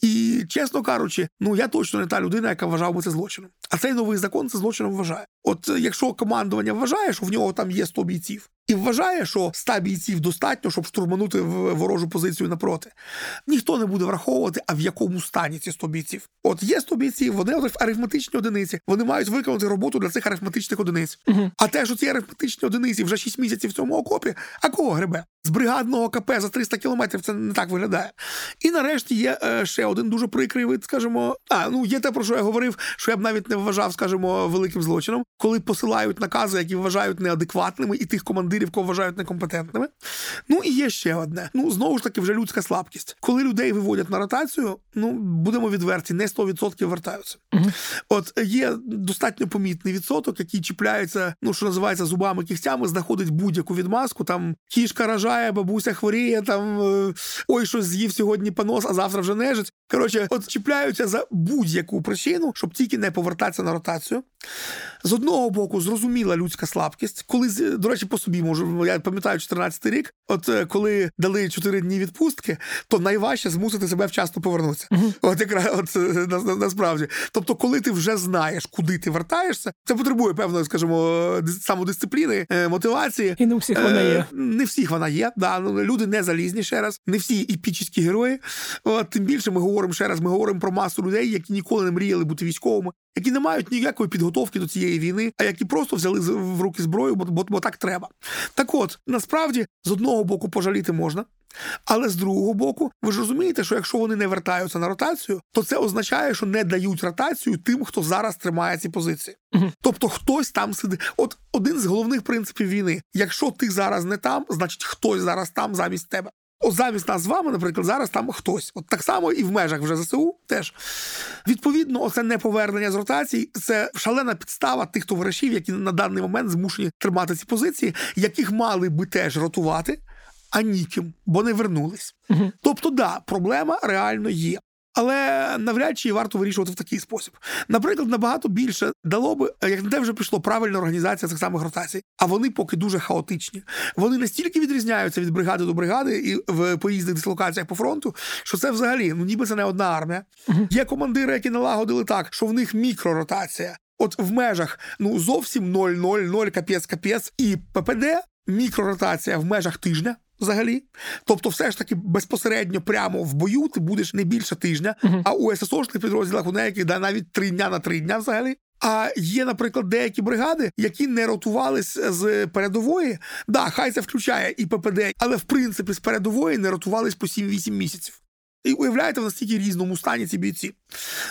І чесно кажучи, ну я точно не та людина, яка вважав би це злочином. А цей новий закон це злочином вважає. От якщо командування вважає, що в нього там є 100 бійців, і вважає, що 100 бійців достатньо, щоб штурманути в ворожу позицію напроти. Ніхто не буде враховувати, а в якому стані ці 100 бійців. От є 100 бійців, вони арифметичні одиниці, вони мають виконати роботу для цих арифметичних одиниць. uh А те, що ці арифметичні одиниці вже 6 місяців в цьому окопі, а кого гребе? З бригадного КП за 300 кілометрів це не так виглядає. І нарешті є е, ще один дуже прикрий вид, скажімо, а ну є те, про що я говорив, що я б навіть не вважав, скажімо, великим злочином, коли посилають накази, які вважають неадекватними, і тих командирів, кого вважають некомпетентними. Ну і є ще одне. Ну знову ж таки, вже людська слабкість. Коли людей виводять на ротацію, ну будемо відверті, не 100% вертаються. uh От є достатньо помітний відсоток, який чіпляється, ну що називається зубами кігтями, знаходить будь-яку відмазку. Там кішка рожає, бабуся хворіє, там е, ой, щось з'їв сьогодні понос, а завтра вже нежить. Коротше, от чіпляються за будь-яку причину, щоб тільки не повертатися на ротацію. З одного боку, зрозуміла людська слабкість, коли до речі, по собі можу. Я пам'ятаю 14-й рік. От е, коли дали 4 дні відпустки, то найважче змусити себе вчасно повернутися. Uh-huh. От якраз от е, на, на, насправді. Тобто, коли ти вже знаєш, куди ти вертаєшся, це потребує певної, скажімо, самодисципліни, е, мотивації. І не у всіх вона є. Не всіх вона є. Да, ну, люди не залізні ще раз, не всі епічні герої. От, Тим більше ми говоримо ще раз. Ми говоримо про масу людей, які ніколи не мріяли бути військовими, які не мають ніякої підготовки до цієї війни, а які просто взяли в руки зброю, бо, бо, бо так треба. Так от насправді з одного боку пожаліти можна. Але з другого боку, ви ж розумієте, що якщо вони не вертаються на ротацію, то це означає, що не дають ротацію тим, хто зараз тримає ці позиції. uh Тобто хтось там сидить. От один з головних принципів війни: якщо ти зараз не там, значить хтось зараз там замість тебе. От замість нас з вами, наприклад, зараз там хтось. От так само і в межах вже ЗСУ теж. Відповідно, оце неповернення з ротацій це шалена підстава тих товаришів, які на даний момент змушені тримати ці позиції, яких мали би теж ротувати, а ніким, бо не вернулись. Угу. Тобто, да, проблема реально є. Але навряд чи варто вирішувати в такий спосіб. Наприклад, набагато більше дало би, як де вже прийшло правильна організація цих самих ротацій, а вони поки дуже хаотичні. Вони настільки відрізняються від бригади до бригади і в поїздних дислокаціях по фронту, що це взагалі ну ніби це не одна армія. Є командири, які налагодили так, що в них мікроротація. От в межах ну зовсім 0-0-0, капець, капець, і ППД мікроротація в межах тижня взагалі. Тобто, все ж таки безпосередньо прямо в бою ти будеш не більше тижня, uh-huh. а у ССОшних підрозділах у деяких да, навіть три дня на три дня взагалі. А є, наприклад, деякі бригади, які не ротувались з передової. Да, хай це включає і ППД, але в принципі з передової не ротувались по 7-8 місяців. І уявляєте, в настільки різному стані ці бійці.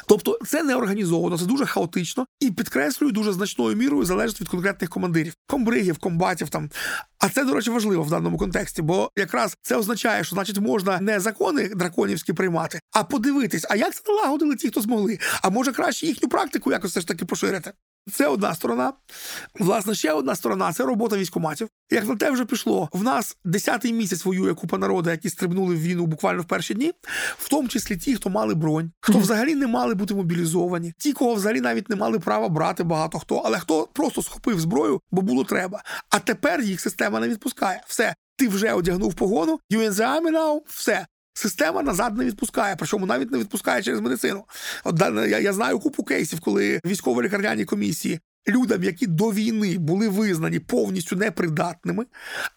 Тобто, це не організовано, це дуже хаотично і підкреслюю, дуже значною мірою залежить від конкретних командирів, комбригів, комбатів там. А це, до речі, важливо в даному контексті, бо якраз це означає, що значить можна не закони драконівські приймати, а подивитись, а як це налагодили ті, хто змогли. А може краще їхню практику якось все ж таки поширити. Це одна сторона. Власне, ще одна сторона це робота військоматів. Як на те вже пішло, в нас десятий місяць воює купа народу, які стрибнули в війну буквально в перші дні, в тому числі ті, хто мали бронь, хто взагалі не мали бути мобілізовані, ті, кого взагалі навіть не мали права брати багато хто, але хто просто схопив зброю, бо було треба. А тепер їх система не відпускає. Все, ти вже одягнув погону, you in the army now, все. Система назад не відпускає, причому навіть не відпускає через медицину. От я, я знаю купу кейсів, коли військово-лікарняні комісії людям, які до війни були визнані повністю непридатними,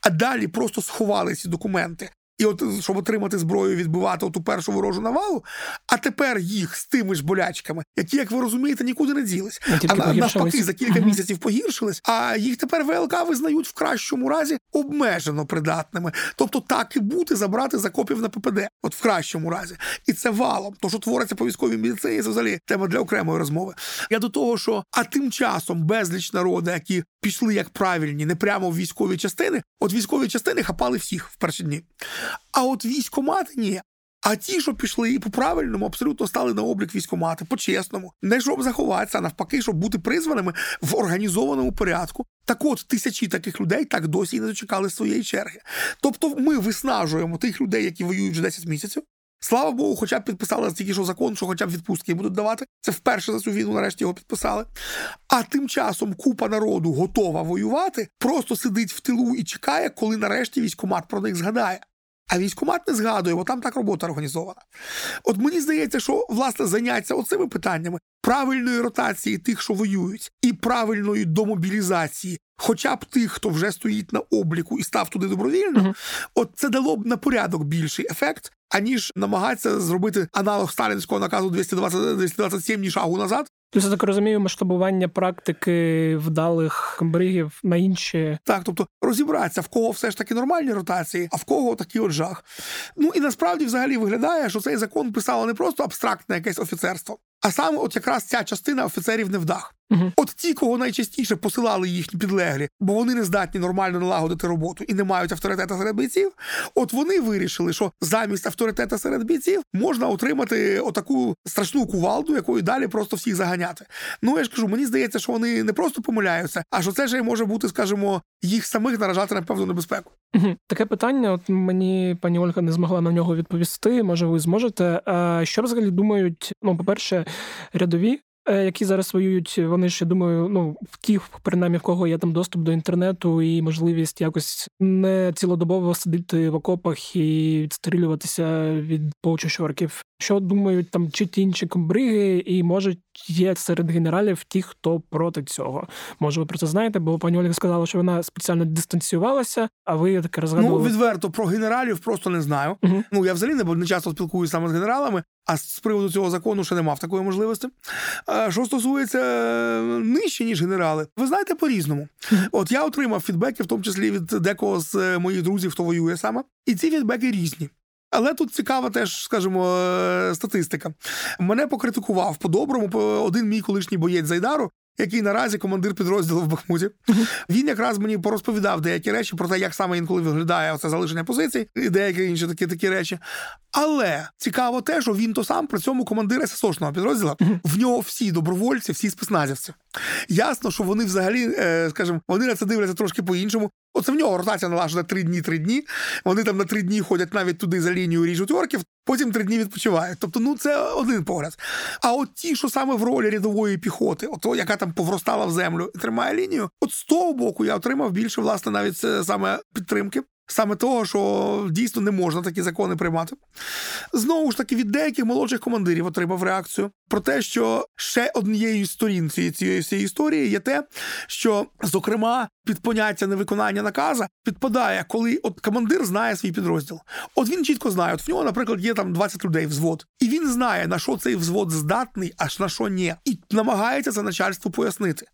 а далі просто сховали ці документи і от щоб отримати зброю, відбивати оту першу ворожу навалу, а тепер їх з тими ж болячками, які, як ви розумієте, нікуди не ділись, а навпаки за кілька місяців погіршились. А їх тепер ВЛК визнають в кращому разі обмежено придатними. Тобто так і бути забрати закопів на ППД, от в кращому разі, і це валом. То, що твориться по військовій медицині, це взагалі тема для окремої розмови. Я до того, що а тим часом безліч народу, які пішли як правильні, не прямо в військові частини, от військові частини хапали всіх в перші дні. А от військомати ні. А ті, що пішли і по правильному, абсолютно стали на облік військомати, по-чесному, не щоб заховатися, а навпаки, щоб бути призваними в організованому порядку. Так от тисячі таких людей так досі і не дочекали своєї черги. Тобто ми виснажуємо тих людей, які воюють вже 10 місяців. Слава Богу, хоча б підписали тільки що закон, що хоча б відпустки будуть давати. Це вперше за цю війну, нарешті його підписали. А тим часом купа народу готова воювати, просто сидить в тилу і чекає, коли нарешті військомат про них згадає. А військомат не згадує, бо там так робота організована. От мені здається, що власне заняття оцими питаннями правильної ротації тих, що воюють, і правильної домобілізації, хоча б тих, хто вже стоїть на обліку і став туди добровільно, uh-huh. от це дало б на порядок більший ефект, аніж намагатися зробити аналог сталінського наказу 220, 227 ні шагу назад, Тобто, я так розумію, масштабування практики вдалих комбригів на інші. Так, тобто розібратися, в кого все ж таки нормальні ротації, а в кого такий от жах. Ну і насправді взагалі виглядає, що цей закон писало не просто абстрактне якесь офіцерство, а саме, от якраз ця частина офіцерів невдах. Угу. От ті, кого найчастіше посилали їхні підлеглі, бо вони не здатні нормально налагодити роботу і не мають авторитета серед бійців. От вони вирішили, що замість авторитета серед бійців можна отримати отаку страшну кувалду, якою далі просто всіх заганяти. Ну я ж кажу, мені здається, що вони не просто помиляються, а що це ж може бути, скажімо, їх самих наражати на певну небезпеку. Угу. Таке питання, от мені пані Ольга не змогла на нього відповісти. Може, ви зможете. А Що взагалі думають? Ну, по перше, рядові Е, які зараз воюють, вони ще думаю, ну в тих, принаймні, в кого є там доступ до інтернету і можливість якось не цілодобово сидіти в окопах і відстрілюватися від получощорків. Що думають там чи ті інші комбриги, і може є серед генералів ті, хто проти цього. Може, ви про це знаєте? Бо пані Ольга сказала, що вона спеціально дистанціювалася, а ви таке розгадували? Ну, відверто про генералів просто не знаю. Угу. Ну я взагалі не, не часто спілкуюся саме з генералами, а з приводу цього закону ще не мав такої можливості. Що стосується е, нижче, ніж генерали, ви знаєте по-різному. От я отримав фідбеки, в тому числі від декого з е, моїх друзів, хто воює саме, і ці фідбеки різні. Але тут цікава теж, скажімо, е, статистика. Мене покритикував по-доброму один мій колишній боєць Зайдару, який наразі командир підрозділу в Бахмуті. Він якраз мені порозповідав деякі речі про те, як саме інколи виглядає оце залишення позицій, і деякі інші такі такі речі. Але цікаво те, що він то сам при цьому командир ССОшного підрозділу. В нього всі добровольці, всі спецназівці. Ясно, що вони взагалі, е, скажімо, вони на це дивляться трошки по-іншому. Оце в нього ротація налажена три дні, три дні. Вони там на три дні ходять навіть туди за лінію ріжуть орків, потім три дні відпочивають. Тобто, ну це один погляд. А от ті, що саме в ролі рядової піхоти, от яка там повростала в землю і тримає лінію, от з того боку я отримав більше власне навіть е, саме підтримки. Саме того, що дійсно не можна такі закони приймати. Знову ж таки, від деяких молодших командирів отримав реакцію про те, що ще однією сторін цієї всієї історії є те, що, зокрема, під поняття невиконання наказа підпадає, коли от командир знає свій підрозділ. От він чітко знає, от в нього, наприклад, є там 20 людей взвод, і він знає, на що цей взвод здатний, аж на що ні, і намагається це начальству пояснити.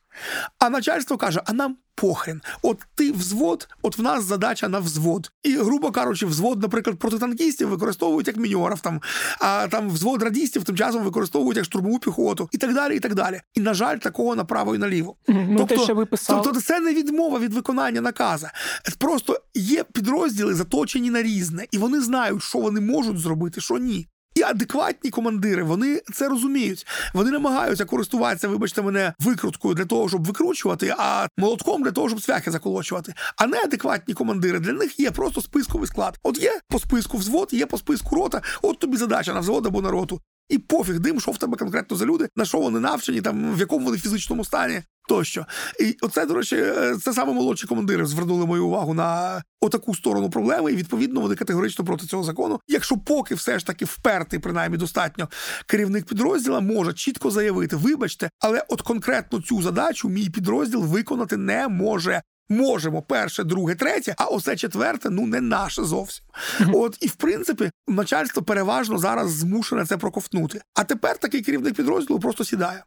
А начальство каже: а нам похрен. От ти взвод, от в нас задача на взвод. І, грубо кажучи, взвод, наприклад, проти танкістів використовують як міньорів, там, а там взвод радістів тим часом використовують як штурмову піхоту і так далі. І так далі. І, на жаль, такого направо і наліво. Ну, тобто, те, що ви писали... тобто це не відмова від виконання наказа. Просто є підрозділи заточені на різне, і вони знають, що вони можуть зробити, що ні. І адекватні командири вони це розуміють. Вони намагаються користуватися, вибачте, мене викруткою для того, щоб викручувати, а молотком для того, щоб цвяхи заколочувати. А неадекватні командири для них є просто списковий склад. От є по списку взвод, є по списку рота. От тобі задача на взвод або на роту. І пофіг дим, що в тебе конкретно за люди, на що вони навчені, там в якому вони фізичному стані тощо. І оце, до речі, е, це саме молодші командири звернули мою увагу на отаку сторону проблеми, і відповідно вони категорично проти цього закону. Якщо поки все ж таки впертий, принаймні достатньо керівник підрозділа може чітко заявити: вибачте, але от конкретно цю задачу мій підрозділ виконати не може можемо перше, друге, третє, а оце четверте ну не наше зовсім. От і в принципі начальство переважно зараз змушене це проковтнути. А тепер такий керівник підрозділу просто сідає.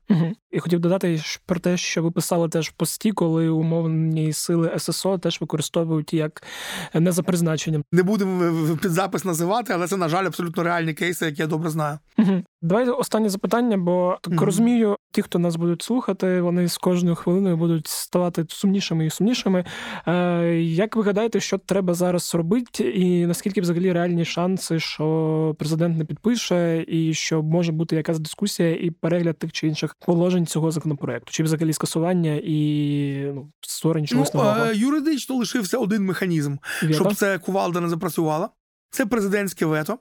І хотів додати про те, що ви писали теж в пості, коли умовні сили ССО теж використовують як не за призначенням. Не будемо під запис називати, але це на жаль абсолютно реальні кейси, які я добре знаю. Давайте останнє запитання, бо так mm-hmm. розумію, ті, хто нас будуть слухати, вони з кожною хвилиною будуть ставати сумнішими і сумнішими. Е, Як ви гадаєте, що треба зараз робити, і наскільки взагалі реальні шанси, що президент не підпише, і що може бути якась дискусія і перегляд тих чи інших положень цього законопроекту, чи взагалі скасування і ну, створення чогось ну, нового? Е, юридично лишився один механізм, Вєто? щоб це кувалда не запрацювала. Це президентське вето.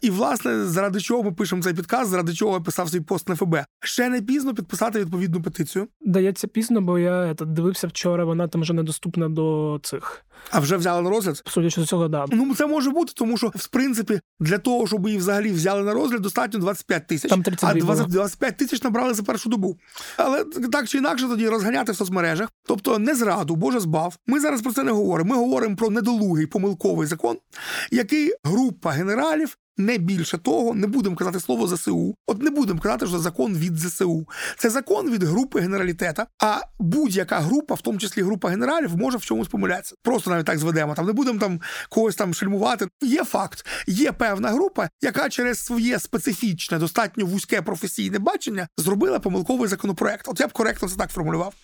І, власне, заради чого ми пишемо цей підказ, заради чого я писав свій пост на ФБ. Ще не пізно підписати відповідну петицію. Дається пізно, бо я дивився вчора, вона там вже недоступна до цих. А вже взяли на розгляд? Судячи з цього, да. Ну це може бути, тому що в принципі для того, щоб її взагалі взяли на розгляд, достатньо 25 тисяч. Там а 20, 25 тисяч набрали за першу добу. Але так чи інакше тоді розганяти в соцмережах, тобто не зраду, Боже збав. Ми зараз про це не говоримо. Ми говоримо про недолугий помилковий закон, який група генералів не більше того, не будемо казати слово ЗСУ. От не будемо казати, що закон від ЗСУ. Це закон від групи генералітета. А будь-яка група, в тому числі група генералів, може в чомусь помилятися. Просто навіть так зведемо. Там не будемо там когось там шельмувати. Є факт, є певна група, яка через своє специфічне, достатньо вузьке професійне бачення зробила помилковий законопроект. От я б коректно це так формулював.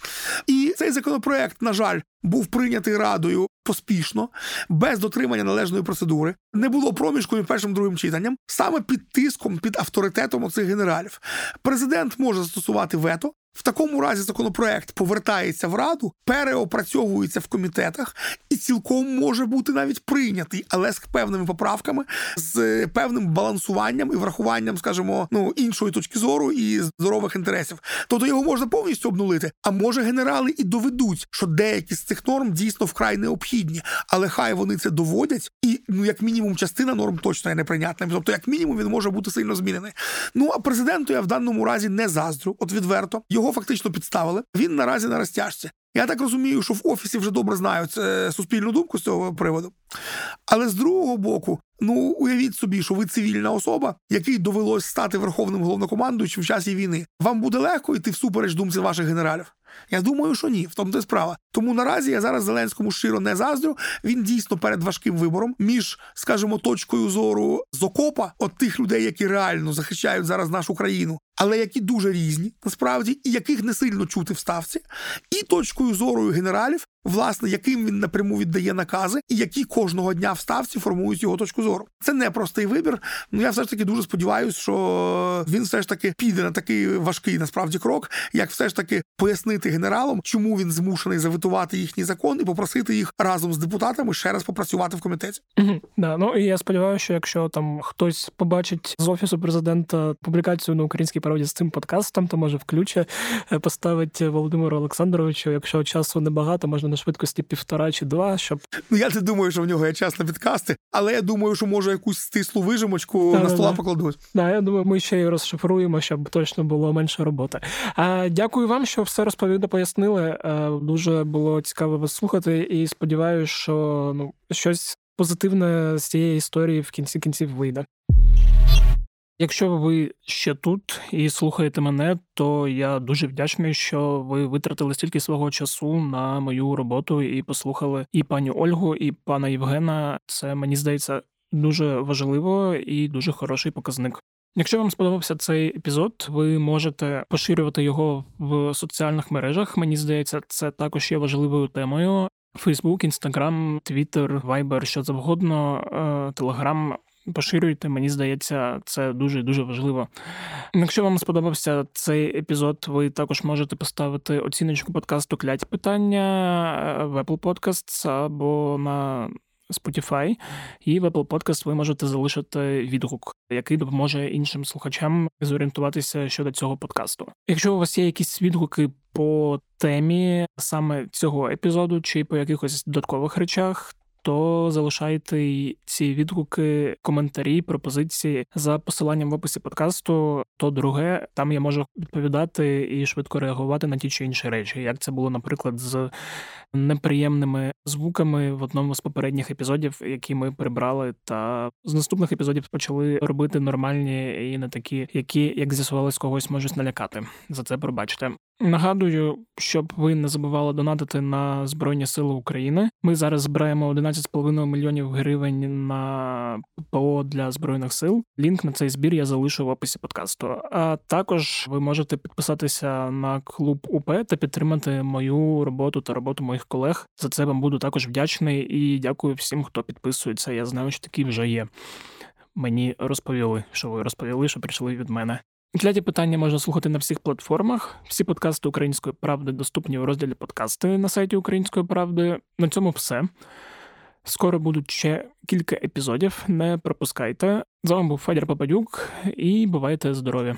І цей законопроект, на жаль, був прийнятий радою поспішно, без дотримання належної процедури. Не було проміжку між першим другим читанням, саме під тиском, під авторитетом оцих генералів. Президент може застосувати вето, в такому разі законопроект повертається в раду, переопрацьовується в комітетах і цілком може бути навіть прийнятий, але з певними поправками, з певним балансуванням і врахуванням, скажімо, ну іншої точки зору і здорових інтересів. Тобто його можна повністю обнулити. А може генерали і доведуть, що деякі з цих норм дійсно вкрай необхідні, але хай вони це доводять, і ну як мінімум частина норм точно є неприйнятним. Тобто, як мінімум, він може бути сильно змінений. Ну а президенту я в даному разі не заздрю, от відверто його його фактично підставили. Він наразі на розтяжці. Я так розумію, що в офісі вже добре знають е, суспільну думку з цього приводу. Але з другого боку, ну уявіть собі, що ви цивільна особа, якій довелось стати верховним головнокомандуючим в часі війни. Вам буде легко йти всупереч думці ваших генералів. Я думаю, що ні, в тому то справа. Тому наразі я зараз Зеленському щиро не заздрю. Він дійсно перед важким вибором між, скажімо, точкою зору з окопа от тих людей, які реально захищають зараз нашу країну, але які дуже різні насправді, і яких не сильно чути в ставці, і точкою зору генералів, власне, яким він напряму віддає накази, і які кожного дня в ставці формують його точку зору. Це не простий вибір. Ну я все ж таки дуже сподіваюся, що він все ж таки піде на такий важкий насправді крок, як все ж таки пояснити генералам, чому він змушений завитувати їхній закон і попросити їх разом з депутатами ще раз попрацювати в комітеті. Да, ну і я сподіваюся, що якщо там хтось побачить з офісу президента публікацію на українській правді з цим подкастом, то може включе поставить Володимиру Олександровичу. Якщо часу небагато, можна на швидкості півтора чи два, щоб ну я не думаю, що в нього є час на підкасти, але я думаю, що може якусь стислу вижимочку да, на стола да. покладуть. Да, я думаю, ми ще й розшифруємо, щоб точно було менше роботи. А дякую вам, що все розповіли, пояснили. Дуже було цікаво вас слухати, і сподіваюся, що ну щось позитивне з цієї історії в кінці кінців вийде. Якщо ви ще тут і слухаєте мене, то я дуже вдячний, що ви витратили стільки свого часу на мою роботу і послухали і пані Ольгу, і пана Євгена. Це мені здається дуже важливо і дуже хороший показник. Якщо вам сподобався цей епізод, ви можете поширювати його в соціальних мережах. Мені здається, це також є важливою темою. Фейсбук, Інстаграм, Твіттер, Вайбер, що завгодно, Телеграм. Поширюйте, мені здається, це дуже дуже важливо. Якщо вам сподобався цей епізод, ви також можете поставити оціночку подкасту клять питання в Apple Podcasts або на Spotify, і в Apple Podcast ви можете залишити відгук, який допоможе іншим слухачам зорієнтуватися щодо цього подкасту. Якщо у вас є якісь відгуки по темі саме цього епізоду, чи по якихось додаткових речах, то залишайте ці відгуки, коментарі, пропозиції за посиланням в описі подкасту. То друге, там я можу відповідати і швидко реагувати на ті чи інші речі, як це було, наприклад, з неприємними звуками в одному з попередніх епізодів, які ми прибрали, та з наступних епізодів почали робити нормальні і не такі, які як з'ясувалось, когось можуть налякати. За це пробачте. Нагадую, щоб ви не забували донатити на Збройні Сили України. Ми зараз збираємо 11,5 мільйонів гривень на ПО для збройних сил. Лінк на цей збір я залишу в описі подкасту. А також ви можете підписатися на клуб УП та підтримати мою роботу та роботу моїх колег. За це вам буду також вдячний і дякую всім, хто підписується. Я знаю, що такі вже є. Мені розповіли, що ви розповіли, що прийшли від мене. Кляті питання можна слухати на всіх платформах. Всі подкасти Української правди доступні у розділі подкасти на сайті Української правди. На цьому все. Скоро будуть ще кілька епізодів. Не пропускайте. З вами був Федір Попадюк і бувайте здорові!